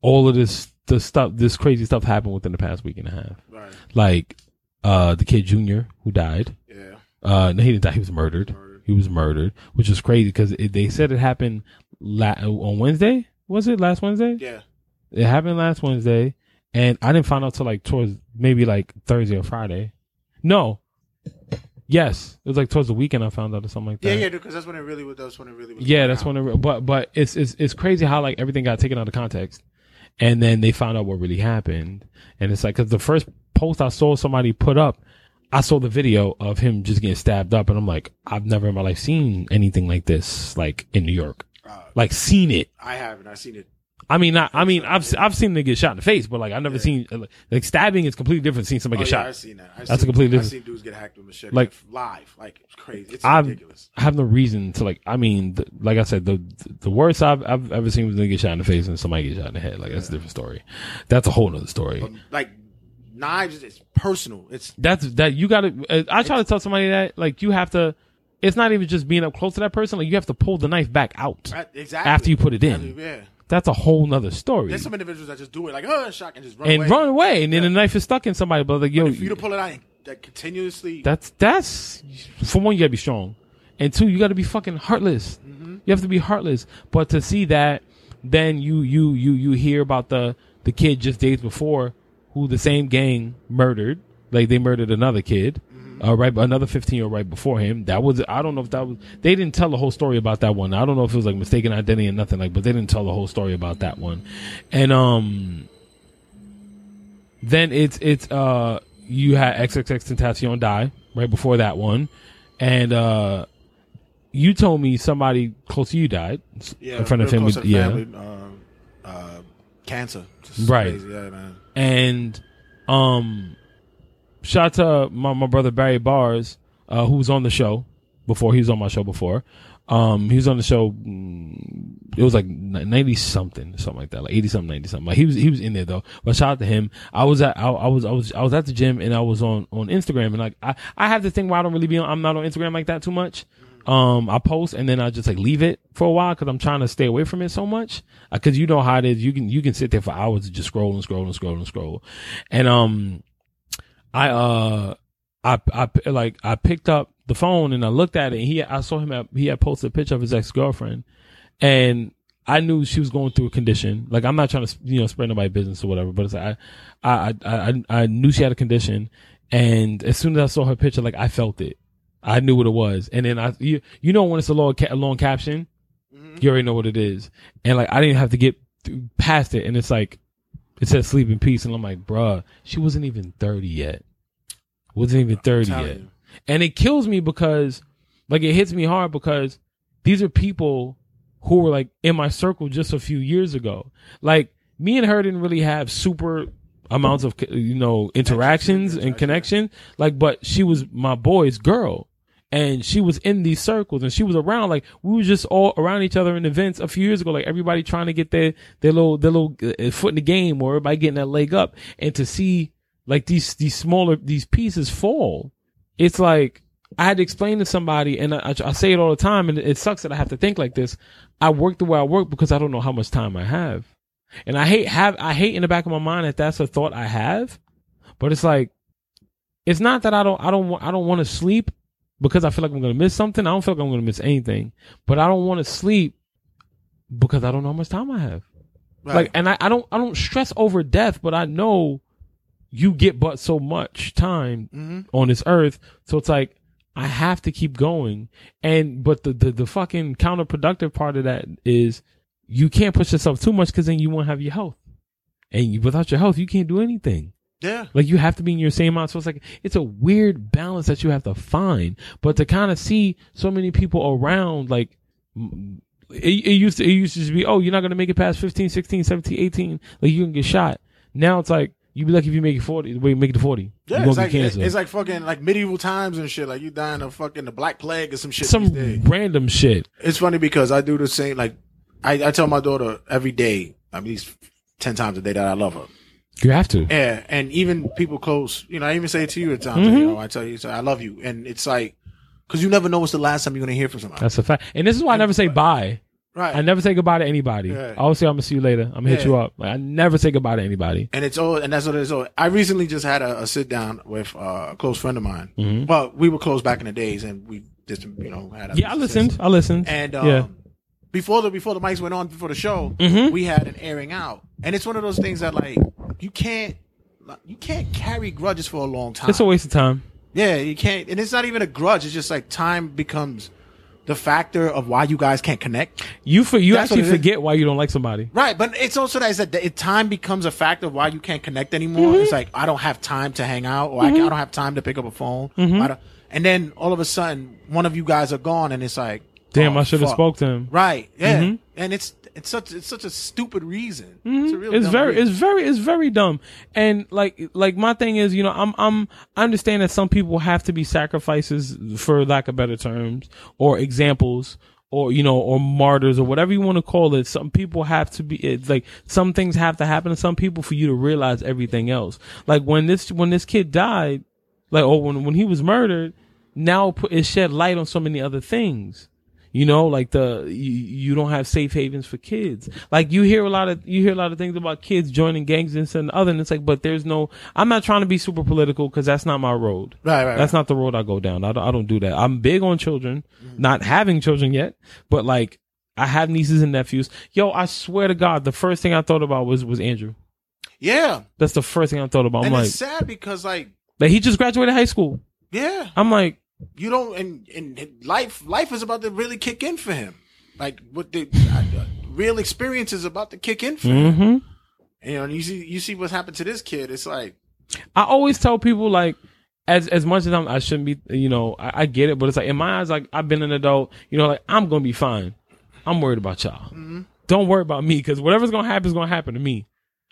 all of this, the stuff, this crazy stuff happened within the past week and a half. Right. Like, uh, the kid Junior who died. Yeah. Uh, no, he didn't die. He was murdered. murdered. He was murdered, which was crazy because they said it happened la- on Wednesday. Was it last Wednesday? Yeah. It happened last Wednesday, and I didn't find out till like towards maybe like Thursday or Friday. No. Yes, it was like towards the weekend. I found out or something like that. Yeah, yeah, because that's when it really was. That's when it really was. Yeah, that's down. when it. But but it's it's it's crazy how like everything got taken out of context, and then they found out what really happened, and it's like because the first post I saw somebody put up, I saw the video of him just getting stabbed up, and I'm like, I've never in my life seen anything like this, like in New York, Uh, like seen it. I haven't. I seen it. I mean, not, I mean, I've I've seen them get shot in the face, but like I've never seen like stabbing is completely different. Seeing somebody Oh, get yeah, shot. I've seen that. I've That's a seen, completely I've different- seen dudes get hacked with machete, Like- like live, like it's crazy. It's I've- ridiculous. I have no reason to like. I mean, the, like I said, the the worst I've I've ever seen was them get shot in the face and somebody get shot in the head. Like that's a different story. That's a whole nother story. But like knives, it's personal. It's That's that you got to. Uh, I try to tell somebody that like you have to. It's not even just being up close to that person. Like you have to pull the knife back out. right, exactly After you put it in. Yeah. That's a whole nother story. There's some individuals that just do it like oh shock and just run And away. run away, and then the knife is stuck in somebody. But like yo, For you to pull it out and continuously. That's that's for one, you gotta be strong, and two, you gotta be fucking heartless. Mm-hmm. You have to be heartless. But to see that, then you you you you hear about the the kid just days before who the same gang murdered. Like they murdered another kid, uh, right? Another fifteen year old right before him. That was I don't know if that was they didn't tell the whole story about that one. I don't know if it was like mistaken identity and nothing like, but they didn't tell the whole story about that one. And um, then it's it's uh you had XXXTentacion die right before that one, and uh you told me somebody close to you died. yeah, in front of him. with- yeah, family, um, uh, cancer. Just Right. Crazy. Yeah, man. and um, shout out to my my brother Barry Bars, uh, who was on the show before. He was on my show before. Um, he was on the show. mm, It was like ninety something, something like that, like eighty something, ninety something. Like he was, he was in there though. But shout out to him. I was at, I, I was, I was, I was at the gym and I was on on Instagram and like I, I have the thing where I don't really be on. I'm not on Instagram like that too much. Um, I post and then I just like leave it for a while because I'm trying to stay away from it so much. Because you know how it is. You can you can sit there for hours and just scroll and scroll and scroll and scroll. And um, I uh, I I like I picked up the phone and I looked at it and he I saw him at, he had posted a picture of his ex girlfriend, and I knew she was going through a condition. Like I'm not trying to you know spread nobody's business or whatever, but it's like I I I I, I knew she had a condition, and as soon as I saw her picture, like I felt it. I knew what it was, and then I you you know when it's a long ca- long caption, you already know what it is, and like I didn't have to get through- past it, and it's like it said sleep in peace, and I'm like, bruh, she wasn't even thirty yet, wasn't even thirty yet, you. and it kills me because like it hits me hard because these are people who were like in my circle just a few years ago, like me and her didn't really have super amounts of you know interactions and connection. Like but she was my boy's girl and she was in these circles and she was around like we were just all around each other in events a few years ago like everybody trying to get their their little their little uh, foot in the game or everybody getting that leg up. And to see like these these smaller these pieces fall it's like I had to explain to somebody, and I, I say it all the time, and it sucks that I have to think like this. I work the way I work because I don't know how much time I have, and I hate have I hate in the back of my mind that that's a thought I have, but it's like, it's not that I don't I don't I don't want to sleep because I feel like I'm gonna miss something. I don't feel like I'm gonna miss anything, but I don't want to sleep because I don't know how much time I have. Right. Like, and I, I don't, I don't stress over death, but I know you get but so much time Mhm. on this earth. So it's like, I have to keep going. And, but the, the, the fucking counterproductive part of that is you can't push yourself too much because then you won't have your health. And you, without your health, you can't do anything. Yeah. Like you have to be in your same mind. So it's like, it's a weird balance that you have to find. But to kind of see so many people around, like, it, it used to, it used to just be, oh, you're not going to make it past 15, 16, 17, 18. Like you can get shot. Now it's like, you'd be lucky if you make it 40, wait, make it to 40. Yeah, it's like get cancer. it's like fucking like medieval times and shit. Like you dying of fucking the black plague or some shit. some random shit. It's funny because I do the same. Like I, I tell my daughter every day, at least ten times a day, that I love her. You have to. Yeah, and even people close, you know, I even say it to you at times. Mm-hmm. You know, I tell you, I love you, and it's like because you never know what's the last time you're gonna hear from somebody. That's a fact. And this is why I never say bye. right. I never say goodbye to anybody. Yeah. I always say I'm gonna see you later. I'm gonna hit you up. Like, I never say goodbye to anybody. and it's all, and that's what it is. all. I recently just had a, a sit down with uh, a close friend of mine. Well, we were close back in the days, and we just, you know, had. A, Mm-hmm. Yeah, I listened. I listened. And um, yeah, before the before the mics went on before the show, Mm-hmm. we had an airing out, and it's one of those things that like you can't you can't carry grudges for a long time. it's a waste of time. yeah, you can't, and it's not even a grudge. It's just like time becomes the factor of why you guys can't connect. You for you That's actually is. forget why you don't like somebody. Right, but it's also that is that it, time becomes a factor of why you can't connect anymore. Mm-hmm. It's like I don't have time to hang out, or I, can, I don't have time to pick up a phone. Mm-hmm. I don't- and then all of a sudden, one of you guys are gone, and it's like, Damn, oh, I should have spoke to him. Right, yeah, Mhm. and it's it's such it's such a stupid reason. It's, a mm-hmm. real It's dumb very, reason. it's very, it's very dumb. And like, like my thing is, you know, I'm, I'm, I understand that some people have to be sacrifices, for lack of better terms, or examples, or you know, or martyrs, or whatever you want to call it. Some people have to be, it's like some things have to happen to some people for you to realize everything else. Like when this, when this kid died, like, or when when he was murdered, now it shed light on so many other things. You know, like the you, you don't have safe havens for kids. Like you hear a lot of you hear a lot of things about kids joining gangs and this and other, and it's like, but there's no. I'm not trying to be super political because that's not my road. Right, right, That's right. not the road I go down. I don't, I don't do that. I'm big on children, mm-hmm. not having children yet, but like I have nieces and nephews. Yo, I swear to God, the first thing I thought about was was Andrew. yeah, That's the first thing I thought about. I'm and like, it's sad because like like he just graduated high school. yeah, I'm like, you don't and, and life life is about to really kick in for him. Like what the uh, real experience is about to kick in for him. hmm You know, and you see you see what's happened to this kid. It's like I always tell people like, as as much as I'm, I shouldn't be, you know, I, I get it, but it's like in my eyes, like I've been an adult, you know, like I'm gonna be fine. I'm worried about y'all. Don't worry about me because whatever's gonna happen is gonna happen to me.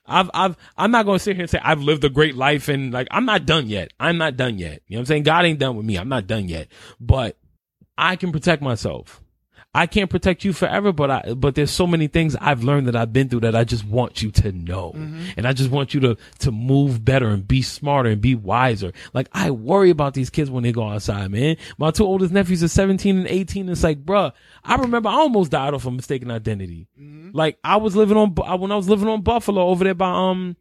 I've I've I'm not gonna sit here and say I've lived a great life and like I'm not done yet. I'm not done yet. You know what I'm saying? God ain't done with me. I'm not done yet. But I can protect myself. I can't protect you forever, but I, but there's so many things I've learned that I've been through that I just want you to know. And I just want you to, to move better and be smarter and be wiser. Like I worry about these kids when they go outside, man. My two oldest nephews are 17 and 18. It's like, bruh, I remember I almost died off a mistaken identity. Like I was living on, when I was living on Buffalo over there by, um,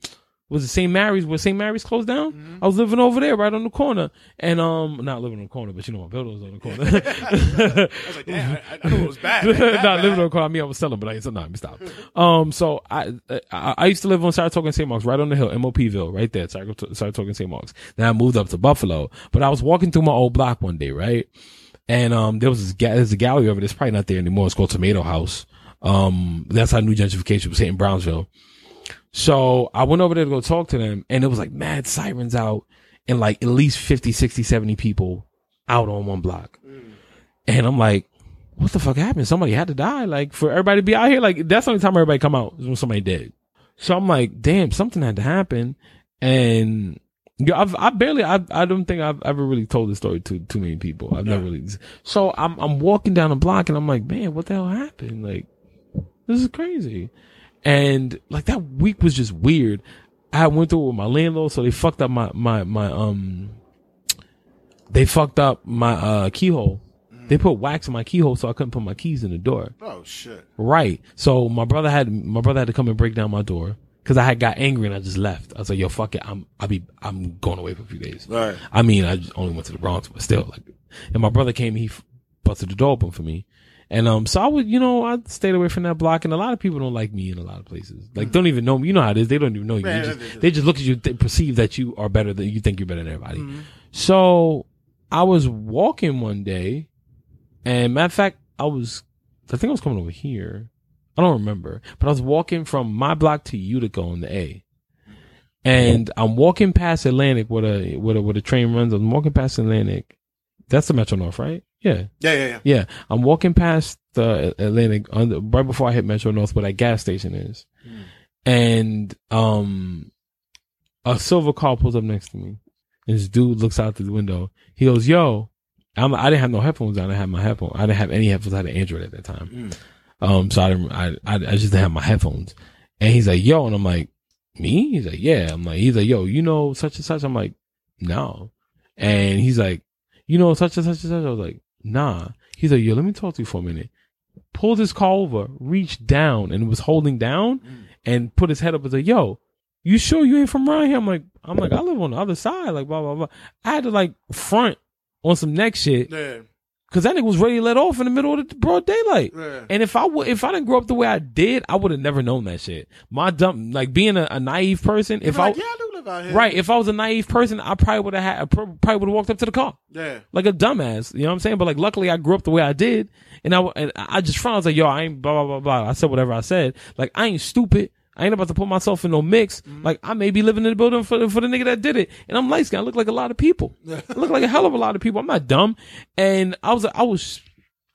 was it St. Mary's? Was St. Mary's closed down? I was living over there, right on the corner, and um, not living on the corner, but you know my building was on the corner. [LAUGHS] I was like, damn, I, I knew it was bad. [LAUGHS] Not bad. living on the corner. I mean, I was selling, but I ain't nah, let me stop. Um, so I, I, I used to live on Saratoga and St. Mark's, right on the hill, MOPville, right there, Saratoga Saratoga and St. Mark's. Then I moved up to Buffalo, but I was walking through my old block one day, right? And, um, there was this, ga- there's a gallery over there. It's probably not there anymore. It's called Tomato House. Um, that's how new gentrification was hitting Brownsville. So I went over there to go talk to them and it was like mad sirens out and like at least 50, 60, 70 people out on one block. And I'm like, what the fuck happened? Somebody had to die. Like for everybody to be out here, like that's the only time everybody come out is when somebody dead. So I'm like, damn, something had to happen. And I've, I barely, I, I don't think I've ever really told this story to too many people. I've never really. So I'm, I'm walking down the block and I'm like, man, what the hell happened? Like, this is crazy. And like that week was just weird. I went through it with my landlord, so they fucked up my, my, my, um, they fucked up my, uh, keyhole. They put wax in my keyhole so I couldn't put my keys in the door. Oh shit. Right. So my brother had my brother had to come and break down my door because I had got angry and I just left. I was like, "Yo, fuck it, I'm I'll be I'm going away for a few days." Right. I mean, I just only went to the Bronx, but still, like, and my brother came, he f- busted the door open for me, and um, so I would, you know, I stayed away from that block, and a lot of people don't like me in a lot of places, like don't even know me. You know how it is; they don't even know you. They just, they just look at you, they perceive that you are better than you think you're better than everybody. So I was walking one day, and matter of fact, I was, I think I was coming over here. I don't remember, but I was walking from my block to Utica on the A. And I'm walking past Atlantic where a where a, where the train runs. I'm walking past Atlantic. That's the Metro North, right? Yeah. Yeah, yeah, yeah. Yeah. I'm walking past the Atlantic on the, right before I hit Metro North where that gas station is. And um a silver car pulls up next to me. And this dude looks out the window. He goes, Yo, I'm, I didn't have no headphones. on. I didn't have my headphones. I didn't have any headphones. I had an Android at that time. Um, so I didn't, I, I, I just didn't have my headphones. And he's like, yo, and I'm like, me? He's like, yeah. I'm like, he's like, yo, you know such and such? I'm like, no. And he's like, you know such and such and such? I was like, nah. He's like, yo, let me talk to you for a minute. Pulled his car over, reached down and was holding down and put his head up and said, yo, you sure you ain't from around here? I'm like, I'm like, I live on the other side, like blah, blah, blah. I had to like front on some neck shit. Yeah. Cause that nigga was ready to let off in the middle of the broad daylight. Yeah. And if I would, if I didn't grow up the way I did, I would have never known that shit. My dumb, like being a, a naive person, if I, yeah, I out here. right, if I was a naive person, I probably would have had, probably would have walked up to the car Yeah. like a dumbass. You know what I'm saying? But like, luckily, I grew up the way I did, and I and I just frowned. I was like, "Yo, I ain't blah blah blah blah." I said whatever I said. Like, I ain't stupid. I ain't about to put myself in no mix. Mm-hmm. Like, I may be living in the building for the, for the nigga that did it, and I'm light skinned. I look like a lot of people. [LAUGHS] I look like a hell of a lot of people. I'm not dumb, and I was I was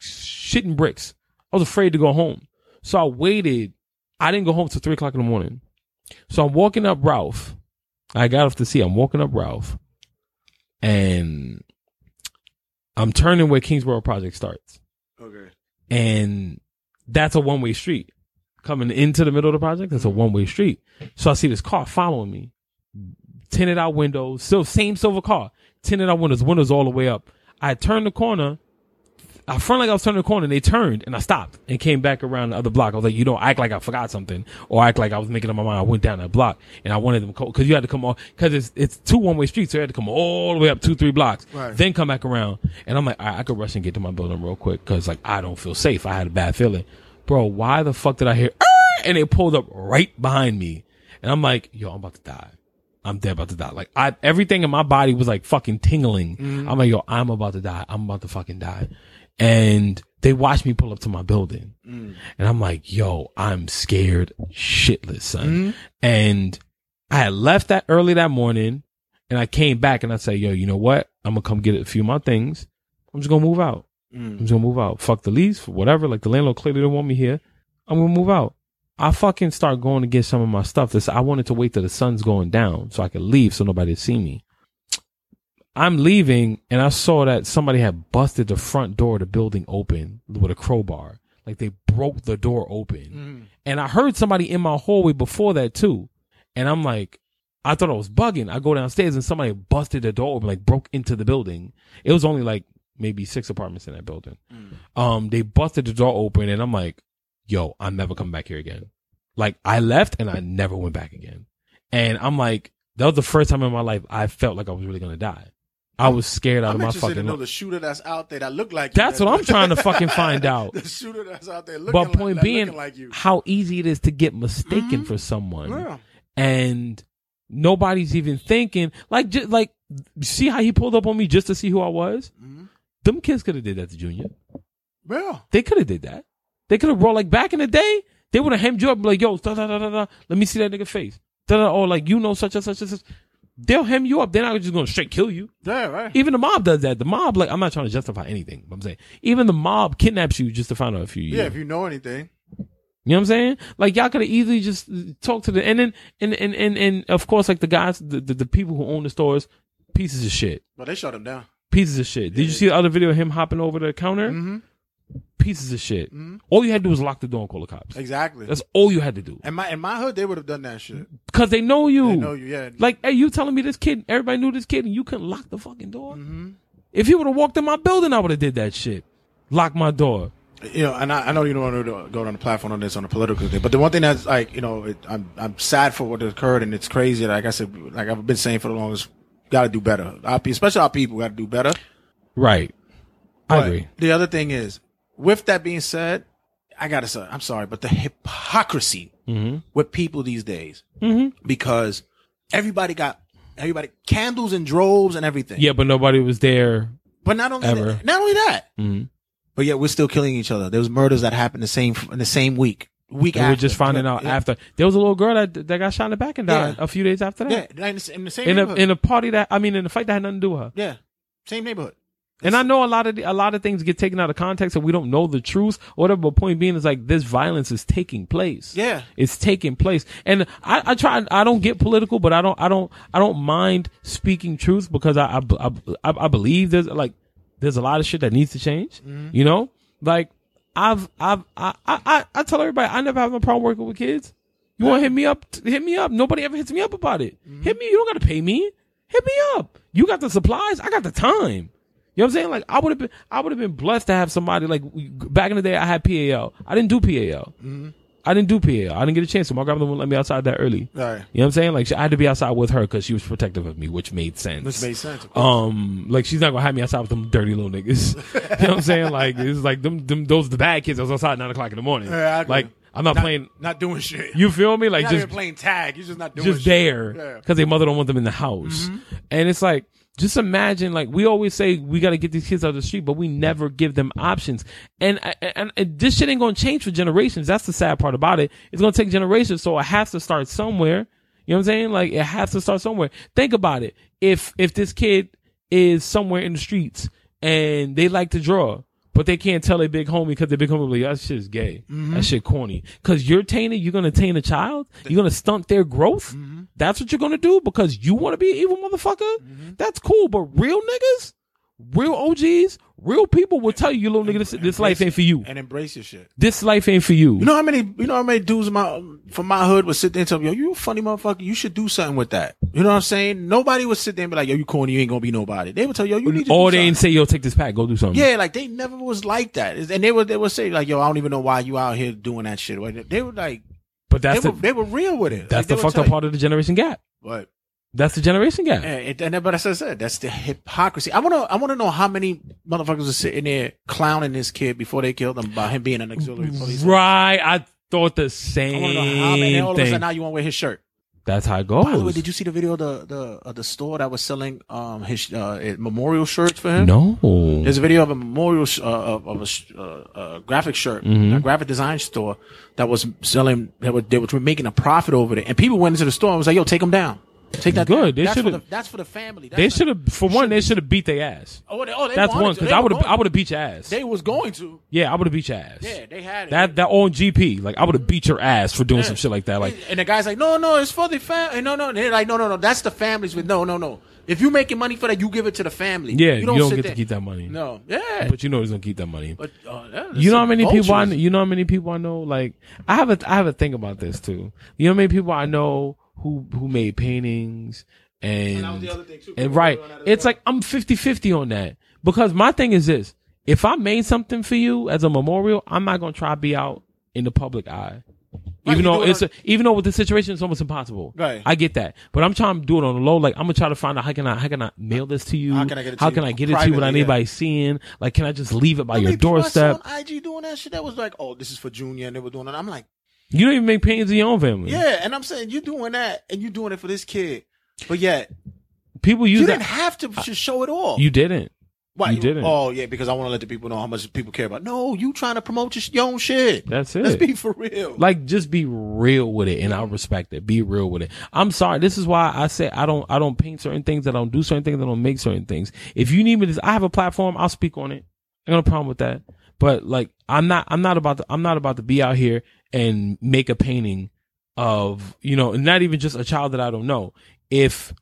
shitting bricks. I was afraid to go home, so I waited. I didn't go home till three o'clock in the morning. So I'm walking up Ralph. I got off to see. I'm walking up Ralph, and I'm turning where Kingsborough Project starts, Okay. and that's a one way street. Coming into the middle of the project, it's a mm-hmm. one way street. So I see this car following me, tinted out windows, still same silver car, tinted out windows, windows all the way up. I turn the corner. I front like I was turning the corner, and they turned, and I stopped and came back around the other block. I was like, you don't act like I forgot something, or act like I was making up my mind. I went down that block, and I wanted them because you had to come off because it's it's two one way streets, so you had to come all the way up two three blocks, Right. then come back around. And I'm like, all right, I could rush and get to my building real quick because like I don't feel safe. I had a bad feeling, bro. Why the fuck did I hear? "Ah!" And they pulled up right behind me, and I'm like, yo, I'm about to die. I'm dead about to die. Like I, everything in my body was like fucking tingling. I'm like, yo, I'm about to die. I'm about to fucking die. And they watched me pull up to my building, mm. and I'm like, yo, I'm scared shitless, son. Mm-hmm. And I had left that early that morning, and I came back and I said, yo, you know what? I'm gonna come get a few of my things. I'm just gonna move out. Mm. I'm just gonna move out. Fuck the lease, for whatever. Like the landlord clearly don't want me here. I'm gonna move out. I fucking start going to get some of my stuff. This I wanted to wait till the sun's going down so I could leave so nobody see me. I'm leaving and I saw that somebody had busted the front door of the building open with a crowbar. Like they broke the door open. And I heard somebody in my hallway before that too. And I'm like, I thought I was bugging. I go downstairs and somebody busted the door open, like broke into the building. It was only like maybe six apartments in that building. Um, they busted the door open and I'm like, yo, I'm never coming back here again. Like I left and I never went back again. And I'm like, that was the first time in my life I felt like I was really gonna die. I was scared out I'm of my interested to fucking know the shooter that's out there that look like you. That's what I'm trying to fucking [LAUGHS] find out. the shooter that's out there looking like you. But like, point that being, like you. how easy it is to get mistaken for someone, Yeah. and nobody's even thinking. Like, just, like, see how he pulled up on me just to see who I was. Mm-hmm. Them kids could have did that to Junior. Yeah. They could have did that. They could have brought like back in the day. They would have hemmed you up like, yo, da da da da da. Let me see that nigga face. Da da. Or like you know such and such and such. They'll hem you up. They're not just gonna straight kill you. Yeah, right. Even the mob does that. The mob, like, I'm not trying to justify anything. But I'm saying even the mob kidnaps you just to find out if you. Yeah, if you know anything. You know what I'm saying? Like y'all could have easily just talked to the and then and and and and of course like the guys the, the the people who own the stores pieces of shit But they shut him down. pieces of shit. Did you see the other video of him hopping over the counter? Mm-hmm. Pieces of shit. Mm-hmm. All you had to do was lock the door and call the cops. Exactly. That's all you had to do in my in my hood, they would have done that shit. because they know you. They know you. Yeah. Like, hey, you telling me this kid? Everybody knew this kid, and you couldn't lock the fucking door. Mm-hmm. If he would have walked in my building, I would have did that shit. Lock my door. you know, and I, I know you don't want to go on the platform on this on a political thing, but the one thing that's like, you know, it, I'm I'm sad for what occurred, and it's crazy. Like I said, like I've been saying for the longest, got to do better. Our, pe- especially our people, got to do better. Right. I agree. The other thing is, with that being said, I gotta say, I'm sorry, but the hypocrisy Mm-hmm. with people these days, because everybody got everybody candles and droves and everything. Yeah, but nobody was there But not only Ever. that, not only that, Mhm. but yet we're still killing each other. There was murders that happened the same in the same week. Week after. we're just finding out Yeah. after there was a little girl that that got shot in the back and died Yeah. a few days after Yeah, that. in the, in the same In a in a party that I mean in a fight that had nothing to do with her. yeah, same neighborhood. And I know a lot of the, a lot of things get taken out of context and we don't know the truth or whatever. But point being is like this violence is taking place. Yeah. It's taking place. And I, I try, I don't get political, but I don't, I don't, I don't mind speaking truth because I, I, I, I believe there's like, there's a lot of shit that needs to change. Mm-hmm. You know, like I've, I've, I, I, I, I tell everybody I never have a problem working with kids. You want to hit me up? Hit me up. Nobody ever hits me up about it. Mm-hmm. Hit me. You don't got to pay me. Hit me up. You got the supplies. I got the time. You know what I'm saying? Like I would have been, I would have been blessed to have somebody like back in the day. I had PAL. I didn't do PAL. I didn't do PAL. I didn't get a chance. So my grandmother wouldn't let me outside that early. Right. You know what I'm saying? Like she, I had to be outside with her because she was protective of me, which made sense. Which made sense. of. Um, like she's not gonna have me outside with them dirty little niggas. [LAUGHS] you know what I'm saying? Like it's like them, them those the bad kids. I was outside at nine o'clock in the morning. Yeah, like I'm not, not, playing. not doing shit. You feel me? Like You're just playing tag. You're just not doing just shit. there Yeah. because their mother don't want them in the house. And it's like, just imagine, like we always say, we got to get these kids out of the street, but we never give them options. And, and, and this shit ain't gonna change for generations. That's the sad part about it. It's gonna take generations, so it has to start somewhere. You know what I'm saying? Like it has to start somewhere. Think about it. If if this kid is somewhere in the streets and they like to draw. But they can't tell their big homie because their big homie be like, that shit is gay. Mm-hmm. That shit corny. Cause you're tainted, you're gonna taint a child. You're gonna stunt their growth. Mm-hmm. That's what you're gonna do because you wanna be an evil motherfucker. Mm-hmm. That's cool. But real niggas, real OGs, real people will tell you, you little nigga, this, this life ain't for you. And embrace your shit. This life ain't for you. You know how many you know how many dudes in my from my hood would sit there and tell me, yo, you a funny motherfucker, you should do something with that. You know what I'm saying? Nobody would sit there and be like, yo, you corny, you ain't gonna be nobody. They would tell you, yo, you need to or do they ain't something. say, yo, take this pack, go do something. Yeah, like they never was like that. And they would they would say like, yo, I don't even know why you out here doing that shit. They were like But they that's were they were real with it. that's Like, the fucked up part of the generation gap. But That's the generation gap. and, and, but as I said, that's the hypocrisy. I wanna I wanna know how many motherfuckers are sitting there clowning this kid before they killed him about him being an auxiliary police. Right. I thought the I same wanna know how many. All of a thing. sudden now you want to wear his shirt. That's how it goes. By the way, did you see the video of the the of the store that was selling um his uh memorial shirts for him? no. There's a video of a memorial sh- uh, of, of a, sh- uh, uh, graphic shirt, Mm-hmm. a graphic design store that was selling. They were they were making a profit over it, and people went into the store and was like, "Yo, take them down, take that Good. They should've- that's for the family. That's They should have, for one, they should have beat their ass. Oh, they, oh, they That's one because I would have, I would have beat your ass. They was going to. yeah, I would have beat your ass. Yeah, they had it. That that on GP, like I would have beat your ass for doing some shit like that. Like and the guy's like, no, no, it's for the family. No, no. And they're like, no, no, no. That's the families with no, no, no. If you making money for that, you give it to the family. yeah, you don't, sit get there- to keep that money. No, yeah. But you know he's gonna keep that money. But uh, that- you know how many people I vultures. you know how many people I know like I have a I have a thing about this too. You know how many people I know who who made paintings and that was the other thing, too. and right. were doing that as It's well. like I'm 50-50 on that because my thing is this: if I made something for you as a memorial, I'm not gonna try to be out in the public eye. Right, Even though it it's on- a, even though with the situation it's almost impossible. Right. I get that, but I'm trying to do it on the low. Like I'm gonna try to find out how can I how can I mail this to you? How can I get it to How you can I get it to you without yeah. anybody seeing? Like, can I just leave it by How your many people I saw doorstep? on IG doing that shit. That was like, oh, this is for Junior, and they were doing it. I'm like, You don't even make paintings of your own family. yeah, and I'm saying you're doing that, and you're doing it for this kid, but yet People use you that. didn't have to just show it all. You didn't. Why? you didn't. Oh yeah, because I want to let the people know how much people care about. No, you trying to promote your, your own shit. That's it. Let's be for real. Like, just be real with it, and I respect it. Be real with it. I'm sorry. This is why I say I don't. I don't paint certain things. I don't do certain things. I don't make certain things. If you need me to, I have a platform. I'll speak on it. I got no problem with that. But like, I'm not. I'm not about to. I'm not about to be out here and make a painting of you know, not even just a child that I don't know. If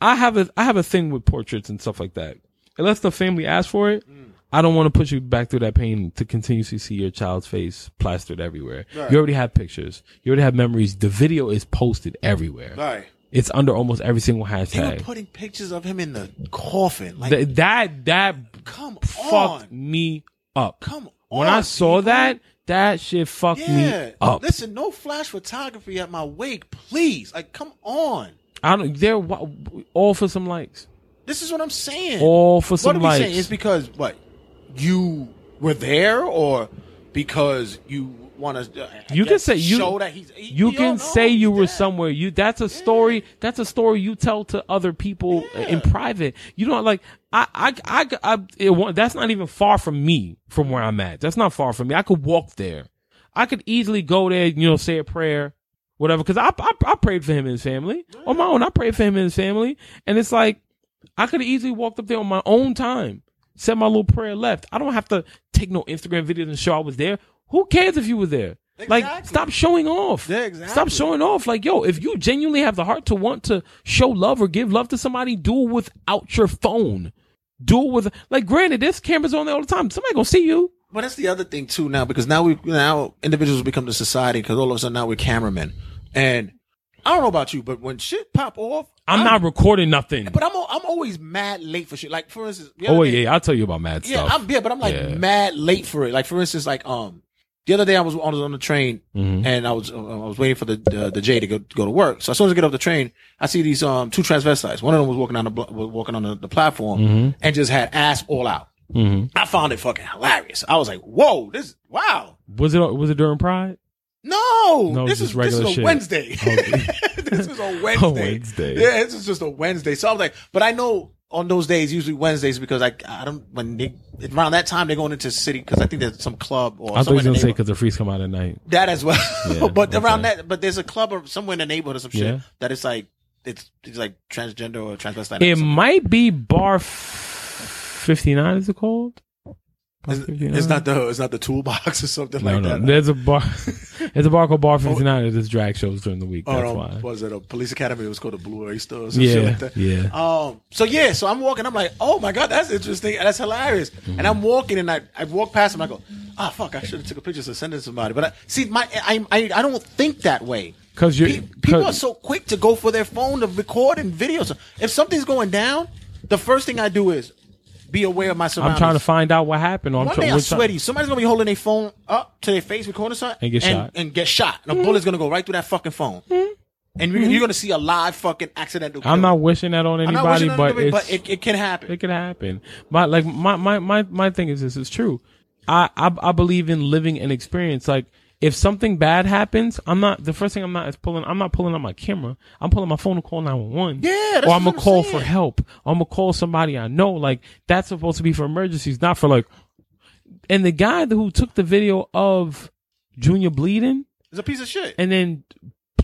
I have a, I have a thing with portraits and stuff like that. Unless the family asks for it, mm. I don't want to put you back through that pain to continuously see your child's face plastered everywhere. Right. You already have pictures. You already have memories. The video is posted everywhere. right. It's under almost every single They were hashtag. putting pictures of him in the coffin. Like, Th- that that come fucked on, me up. come on. when I saw people. that, that shit fucked yeah. me up. Listen, no flash photography at my wake, please. Like, come on. I don't. They're all for some likes. This is what I'm saying. All for some what are we likes. saying? It's because what you were there, or because you want to. Uh, You can say you show that he's. he- you can say you were dead. somewhere. You that's a story. That's a story you tell to other people in private. You don't like I I I, I it, that's not even far from me from where I'm at. That's not far from me. I could walk there. I could easily go there. You know, say a prayer, whatever. Because I, I I prayed for him and his family on my own. I prayed for him and his family, and it's like I could have easily walked up there on my own time, said my little prayer, left. I don't have to take no Instagram videos and show I was there. Who cares if you were there? Like, stop showing off. Yeah, exactly. Stop showing off. Like, yo, if you genuinely have the heart to want to show love or give love to somebody, do it without your phone. Do it with, like, granted, this cameras on there all the time. Somebody gonna see you. But that's the other thing too now because now we now individuals become the society because all of a sudden now we're cameramen and I don't know about you but when shit pop off I'm, not recording nothing. but I'm I'm always mad late for shit like for instance the Oh, yeah, day- yeah, I'll tell you about mad yeah stuff. I'm yeah but I'm like Yeah. mad late for it like for instance like um the other day I was on on the train Mm-hmm. and I was uh, I was waiting for the the, the J to go go to work so as soon as I get off the train I see these um two transvestites one of them was walking on the was walking on the, the platform Mm-hmm. and just had ass all out I found it fucking hilarious I was like whoa this wow was it, was it during Pride? no, No, this is this is a shit. Wednesday. [LAUGHS] Okay. this is [LAUGHS] a Wednesday. Wednesday. Yeah, this is just a Wednesday. So I was like, but I know on those days, usually Wednesdays, because I I don't when they around that time they're going into city because I think there's some club or I thought you somewhere was gonna say because the freaks come out at night. that as well. Yeah, [LAUGHS] but around that, but there's a club or somewhere in the neighborhood or some shit Yeah. that it's like it's it's like transgender or transvestite. It something. might be Bar f- 59, is it called? Bar It's, it's not the it's not the toolbox or something No, like no. that. There's a bar. [LAUGHS] there's a bar called Bar 59 that does drag shows during the week. Oh, That's no, why. was it a police academy? It was called the Blue Oyster or some shit Yeah, like that. yeah. Um. So yeah. So I'm walking. I'm like, oh my god, that's interesting. That's hilarious. Mm-hmm. And I'm walking, and I I walk past him. I go, ah, fuck, I should have took a picture to send it to somebody. But I, see, my I, I I don't think that way. Because you're- Pe- people 'cause- are so quick to go for their phone to record and videos. If something's going down, the first thing I do is be aware of my surroundings. I'm trying to find out what happened. I'm One day I we're swear to you, somebody's gonna be holding their phone up to their face, recording something, And get shot. and get shot. And a mm-hmm. bullet's gonna go right through that fucking phone. Mm-hmm. And you're, you're mm-hmm. gonna see a live fucking accidental. I'm not wishing that on anybody, but it's, but it, it can happen. it can happen. My like my my my my thing is this is true. I, I I believe in living an experience. Like if something bad happens, I'm not the first thing I'm not is pulling. I'm not pulling out my camera. I'm pulling my phone to call 911. Yeah, that's or I'm gonna call saying. for help. I'm gonna call somebody I know. Like that's supposed to be for emergencies, not for like. And the guy who took the video of Junior bleeding is a piece of shit. and then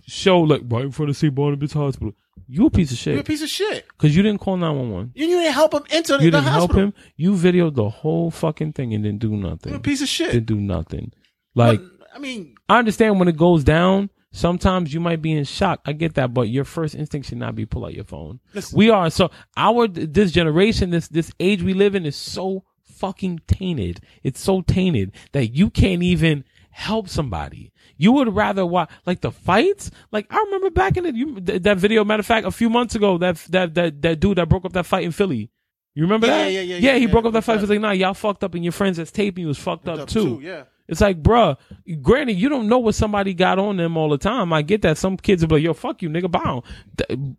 show like right in front of St. Barnabas Hospital, you a piece of shit. You're a piece of shit. because you didn't call 911. You didn't help him enter the, You didn't help hospital. him. You videoed the whole fucking thing and didn't do nothing. You're a piece of shit. Didn't do nothing. Like I mean, I understand when it goes down. Sometimes you might be in shock. I get that, but your first instinct should not be pull out your phone. Listen. We are so our this generation, this this age we live in is so fucking tainted. It's so tainted that you can't even help somebody. You would rather watch like the fights. Like I remember back in the you, th- that video. Matter of fact, a few months ago, that that that that dude that broke up that fight in Philly. You remember Yeah, that? yeah, yeah, Yeah, yeah, he yeah. broke up that fight. He What's was like, nah, y'all fucked up, and your friends that's taping you was fucked up, up too. too, yeah. It's like, bruh, granted, you don't know what somebody got on them all the time. I get that. Some kids will be like, yo, fuck you, nigga, bow.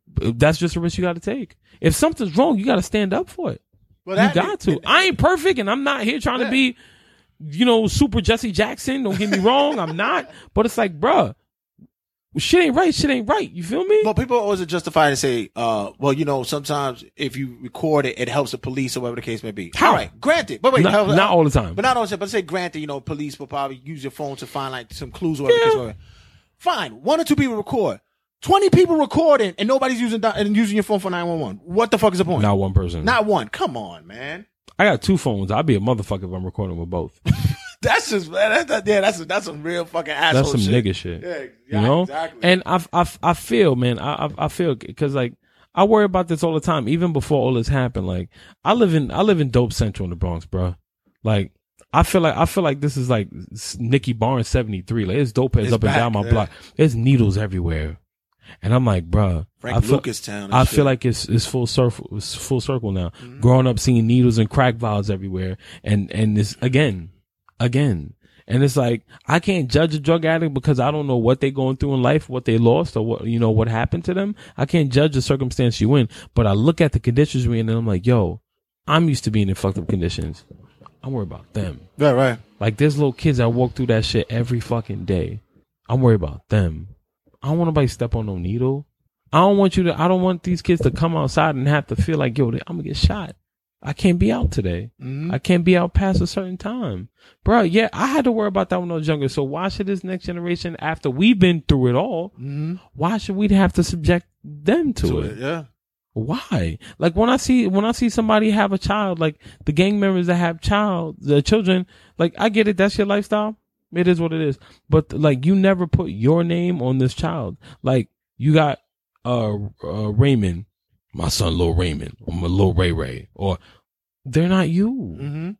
That's just a risk you got to take. If something's wrong, you got to stand up for it. well, You got to. I ain't perfect, and I'm not here trying to be, you know, super Jesse Jackson. Don't get me wrong. I'm not. But it's like, bruh, shit ain't right. Shit ain't right. You feel me? But people always justify and say, uh, well, you know, sometimes if you record it, it helps the police or whatever the case may be. How? All right, granted. But wait, Not- not all the time. But not all the time. But say granted, you know, police will probably use your phone to find like some clues or whatever the case may be. Fine, one or two people record. Twenty people recording and nobody's using and using your phone for nine one one. What the fuck is the point? Not one person. Not one. Come on, man. I got two phones. I'd be a motherfucker if I'm recording with both. [LAUGHS] That's just that, that, yeah. That's that's some real fucking asshole. That's some shit. nigga shit. Yeah, you yeah, know. exactly. And I, I, I feel, man, I, I, I feel because like I worry about this all the time, even before all this happened. Like I live in, I live in Dope Central in the Bronx, bro. Like I feel like I feel like this is like Nicky Barnes seventy three. Like it's dope heads up and down my yeah. block. There's needles everywhere, and I'm like, bruh, Frank I feel, Lucas town. I shit. feel like it's it's full circle. It's full circle now. Mm-hmm. Growing up, seeing needles and crack vials everywhere, and and this again, again, and it's like I can't judge a drug addict because I don't know what they going through in life, what they lost, or what you know what happened to them. I can't judge the circumstance you in, but I look at the conditions we in, and I'm like, yo, I'm used to being in fucked up conditions. I'm worried about them. Right, right. Like there's little kids that walk through that shit every fucking day. I'm worried about them. I don't want nobody to step on no needle. I don't want you to. I don't want these kids to come outside and have to feel like, yo, I'm gonna get shot. I can't be out today. Mhm. I can't be out past a certain time, bro. Yeah, I had to worry about that when I was younger. So why should this next generation, after we've been through it all, Mhm. why should we have to subject them to, To it? it, yeah. Why? Like when I see when I see somebody have a child, like the gang members that have child, the children, like I get it. That's your lifestyle. It is what it is. But like you never put your name on this child. Like you got uh, uh Raymond, my son, Lil Raymond, or my Lil Ray Ray, or they're not you. Mm-hmm.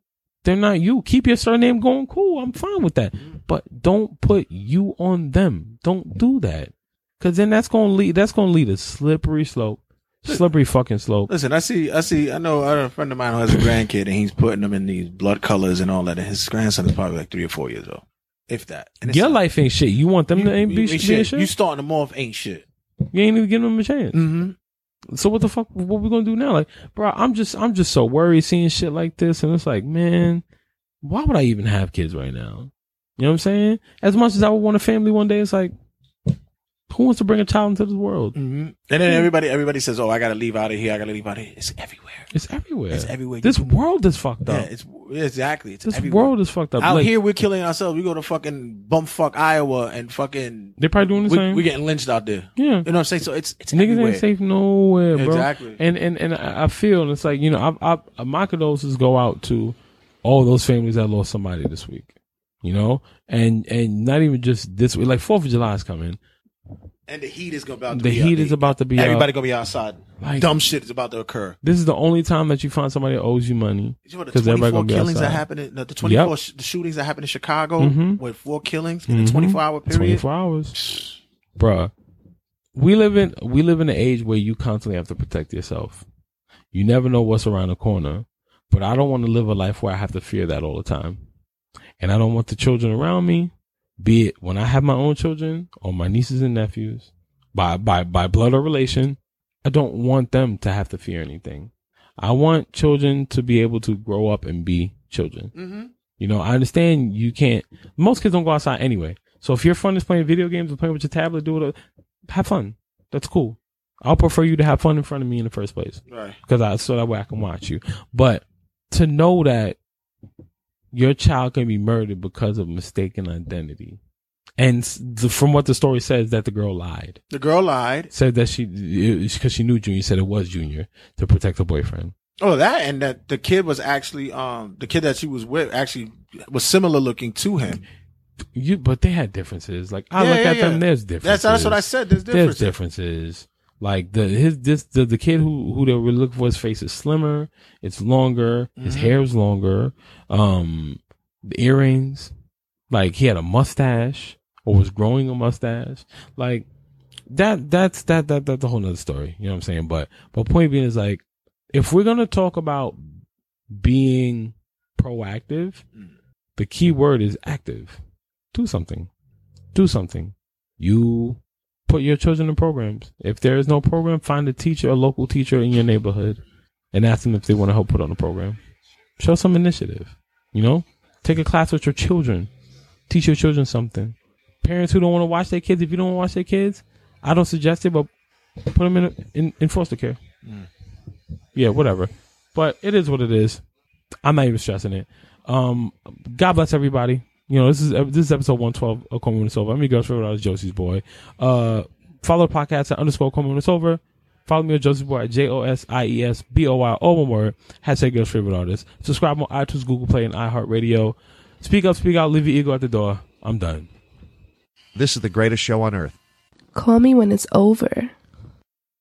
They're not you. Keep your surname going. Cool. I'm fine with that. But don't put you on them. Don't do that. Cause then that's gonna lead. That's gonna lead a slippery slope. Slippery fucking slope. Listen, I see, I see, I know a friend of mine who has a grandkid and he's putting them in these blood colors and all that. And his grandson is probably like three or four years old, if that. Your like, life ain't shit. You want them you, to ain't be, be shit. shit? You starting them off ain't shit. You ain't even giving them a chance. Mm-hmm. So what the fuck? What we gonna do now? Like, bro, I'm just, I'm just so worried seeing shit like this, and it's like, man, why would I even have kids right now? You know what I'm saying? As much as I would want a family one day, it's like, who wants to bring a child into this world? Mm-hmm. And then everybody, everybody says, "Oh, I got to leave out of here. I got to leave out of here." It's everywhere. It's everywhere. It's everywhere. This world is fucked Yeah, up. it's yeah, exactly. It's this everywhere. world is fucked up. out Like, here. We're killing ourselves. We go to fucking bumfuck Iowa and fucking they're probably doing the we, same. We're getting lynched out there. yeah, You know what I'm saying? So it's it's niggas everywhere. ain't safe nowhere, bro. Exactly. And and and I feel and it's like you know, I, I my condolences go out to all those families that lost somebody this week. You know, and and not even just this week. Like Fourth of July is coming. And the heat is about to The be out. The heat is about to be Everybody out. gonna be outside. Like- Dumb shit is about to occur. This is the only time that you find somebody that owes you money. You know the 'Cause everybody 24 gonna be killings that happened, in, the, the 24 Yep. sh- the shootings that happened in Chicago Mhm. with four killings in Mhm. a 24 hour period. Twenty four hours, [SIGHS] bruh. We live in we live in an age where you constantly have to protect yourself. You never know what's around the corner. But I don't want to live a life where I have to fear that all the time. And I don't want the children around me, be it when I have my own children or my nieces and nephews, by by by blood or relation, I don't want them to have to fear anything. I want children to be able to grow up and be children. Mm-hmm. You know, I understand you can't. Most kids don't go outside anyway. So if your fun is playing video games or playing with your tablet, do it. Have fun. That's cool. I'll prefer you to have fun in front of me in the first place Right. because I so that way I can watch you. But to know that your child can be murdered because of mistaken identity, and the, from what the story says, that the girl lied, The girl lied. said that she because she knew Junior said it was Junior to protect her boyfriend. Oh, that and that the kid was actually um the kid that she was with actually was similar looking to him. You, but they had differences. Like I Yeah, look yeah, at yeah. them, there's differences. That's that's what I said. There's There's differences. Like the his this the, the kid who who they were looking for his face is slimmer, it's longer, his Mhm. hair is longer, um the earrings, like he had a mustache or was growing a mustache. Like that that's that that that's a whole nother story. You know what I'm saying? But but point being is like if we're gonna talk about being proactive, Mm. the key word is active. Do something. Do something. You put your children in programs. If there is no program, find a teacher, a local teacher in your neighborhood, and ask them if they want to help put on a program. Show some initiative. You know, take a class with your children. Teach your children something. Parents who don't want to watch their kids, if you don't want to watch their kids, I don't suggest it, but put them in in, in foster care. Mm. Yeah, whatever. But it is what it is. I'm not even stressing it. Um, God bless everybody. You know, this is this is episode one twelve of Call Me When It's Over. I'm your girl's favorite artist, Josie's boy. Uh, follow the podcast at underscore Call Me When It's Over. Follow me on Josie's boy at J O S I E S B O Y all one word. Hashtag girl's favorite artist. Subscribe on iTunes, Google Play, and iHeartRadio. Speak up, speak out. Leave your ego at the door. I'm done. This is the greatest show on earth. Call me when it's over.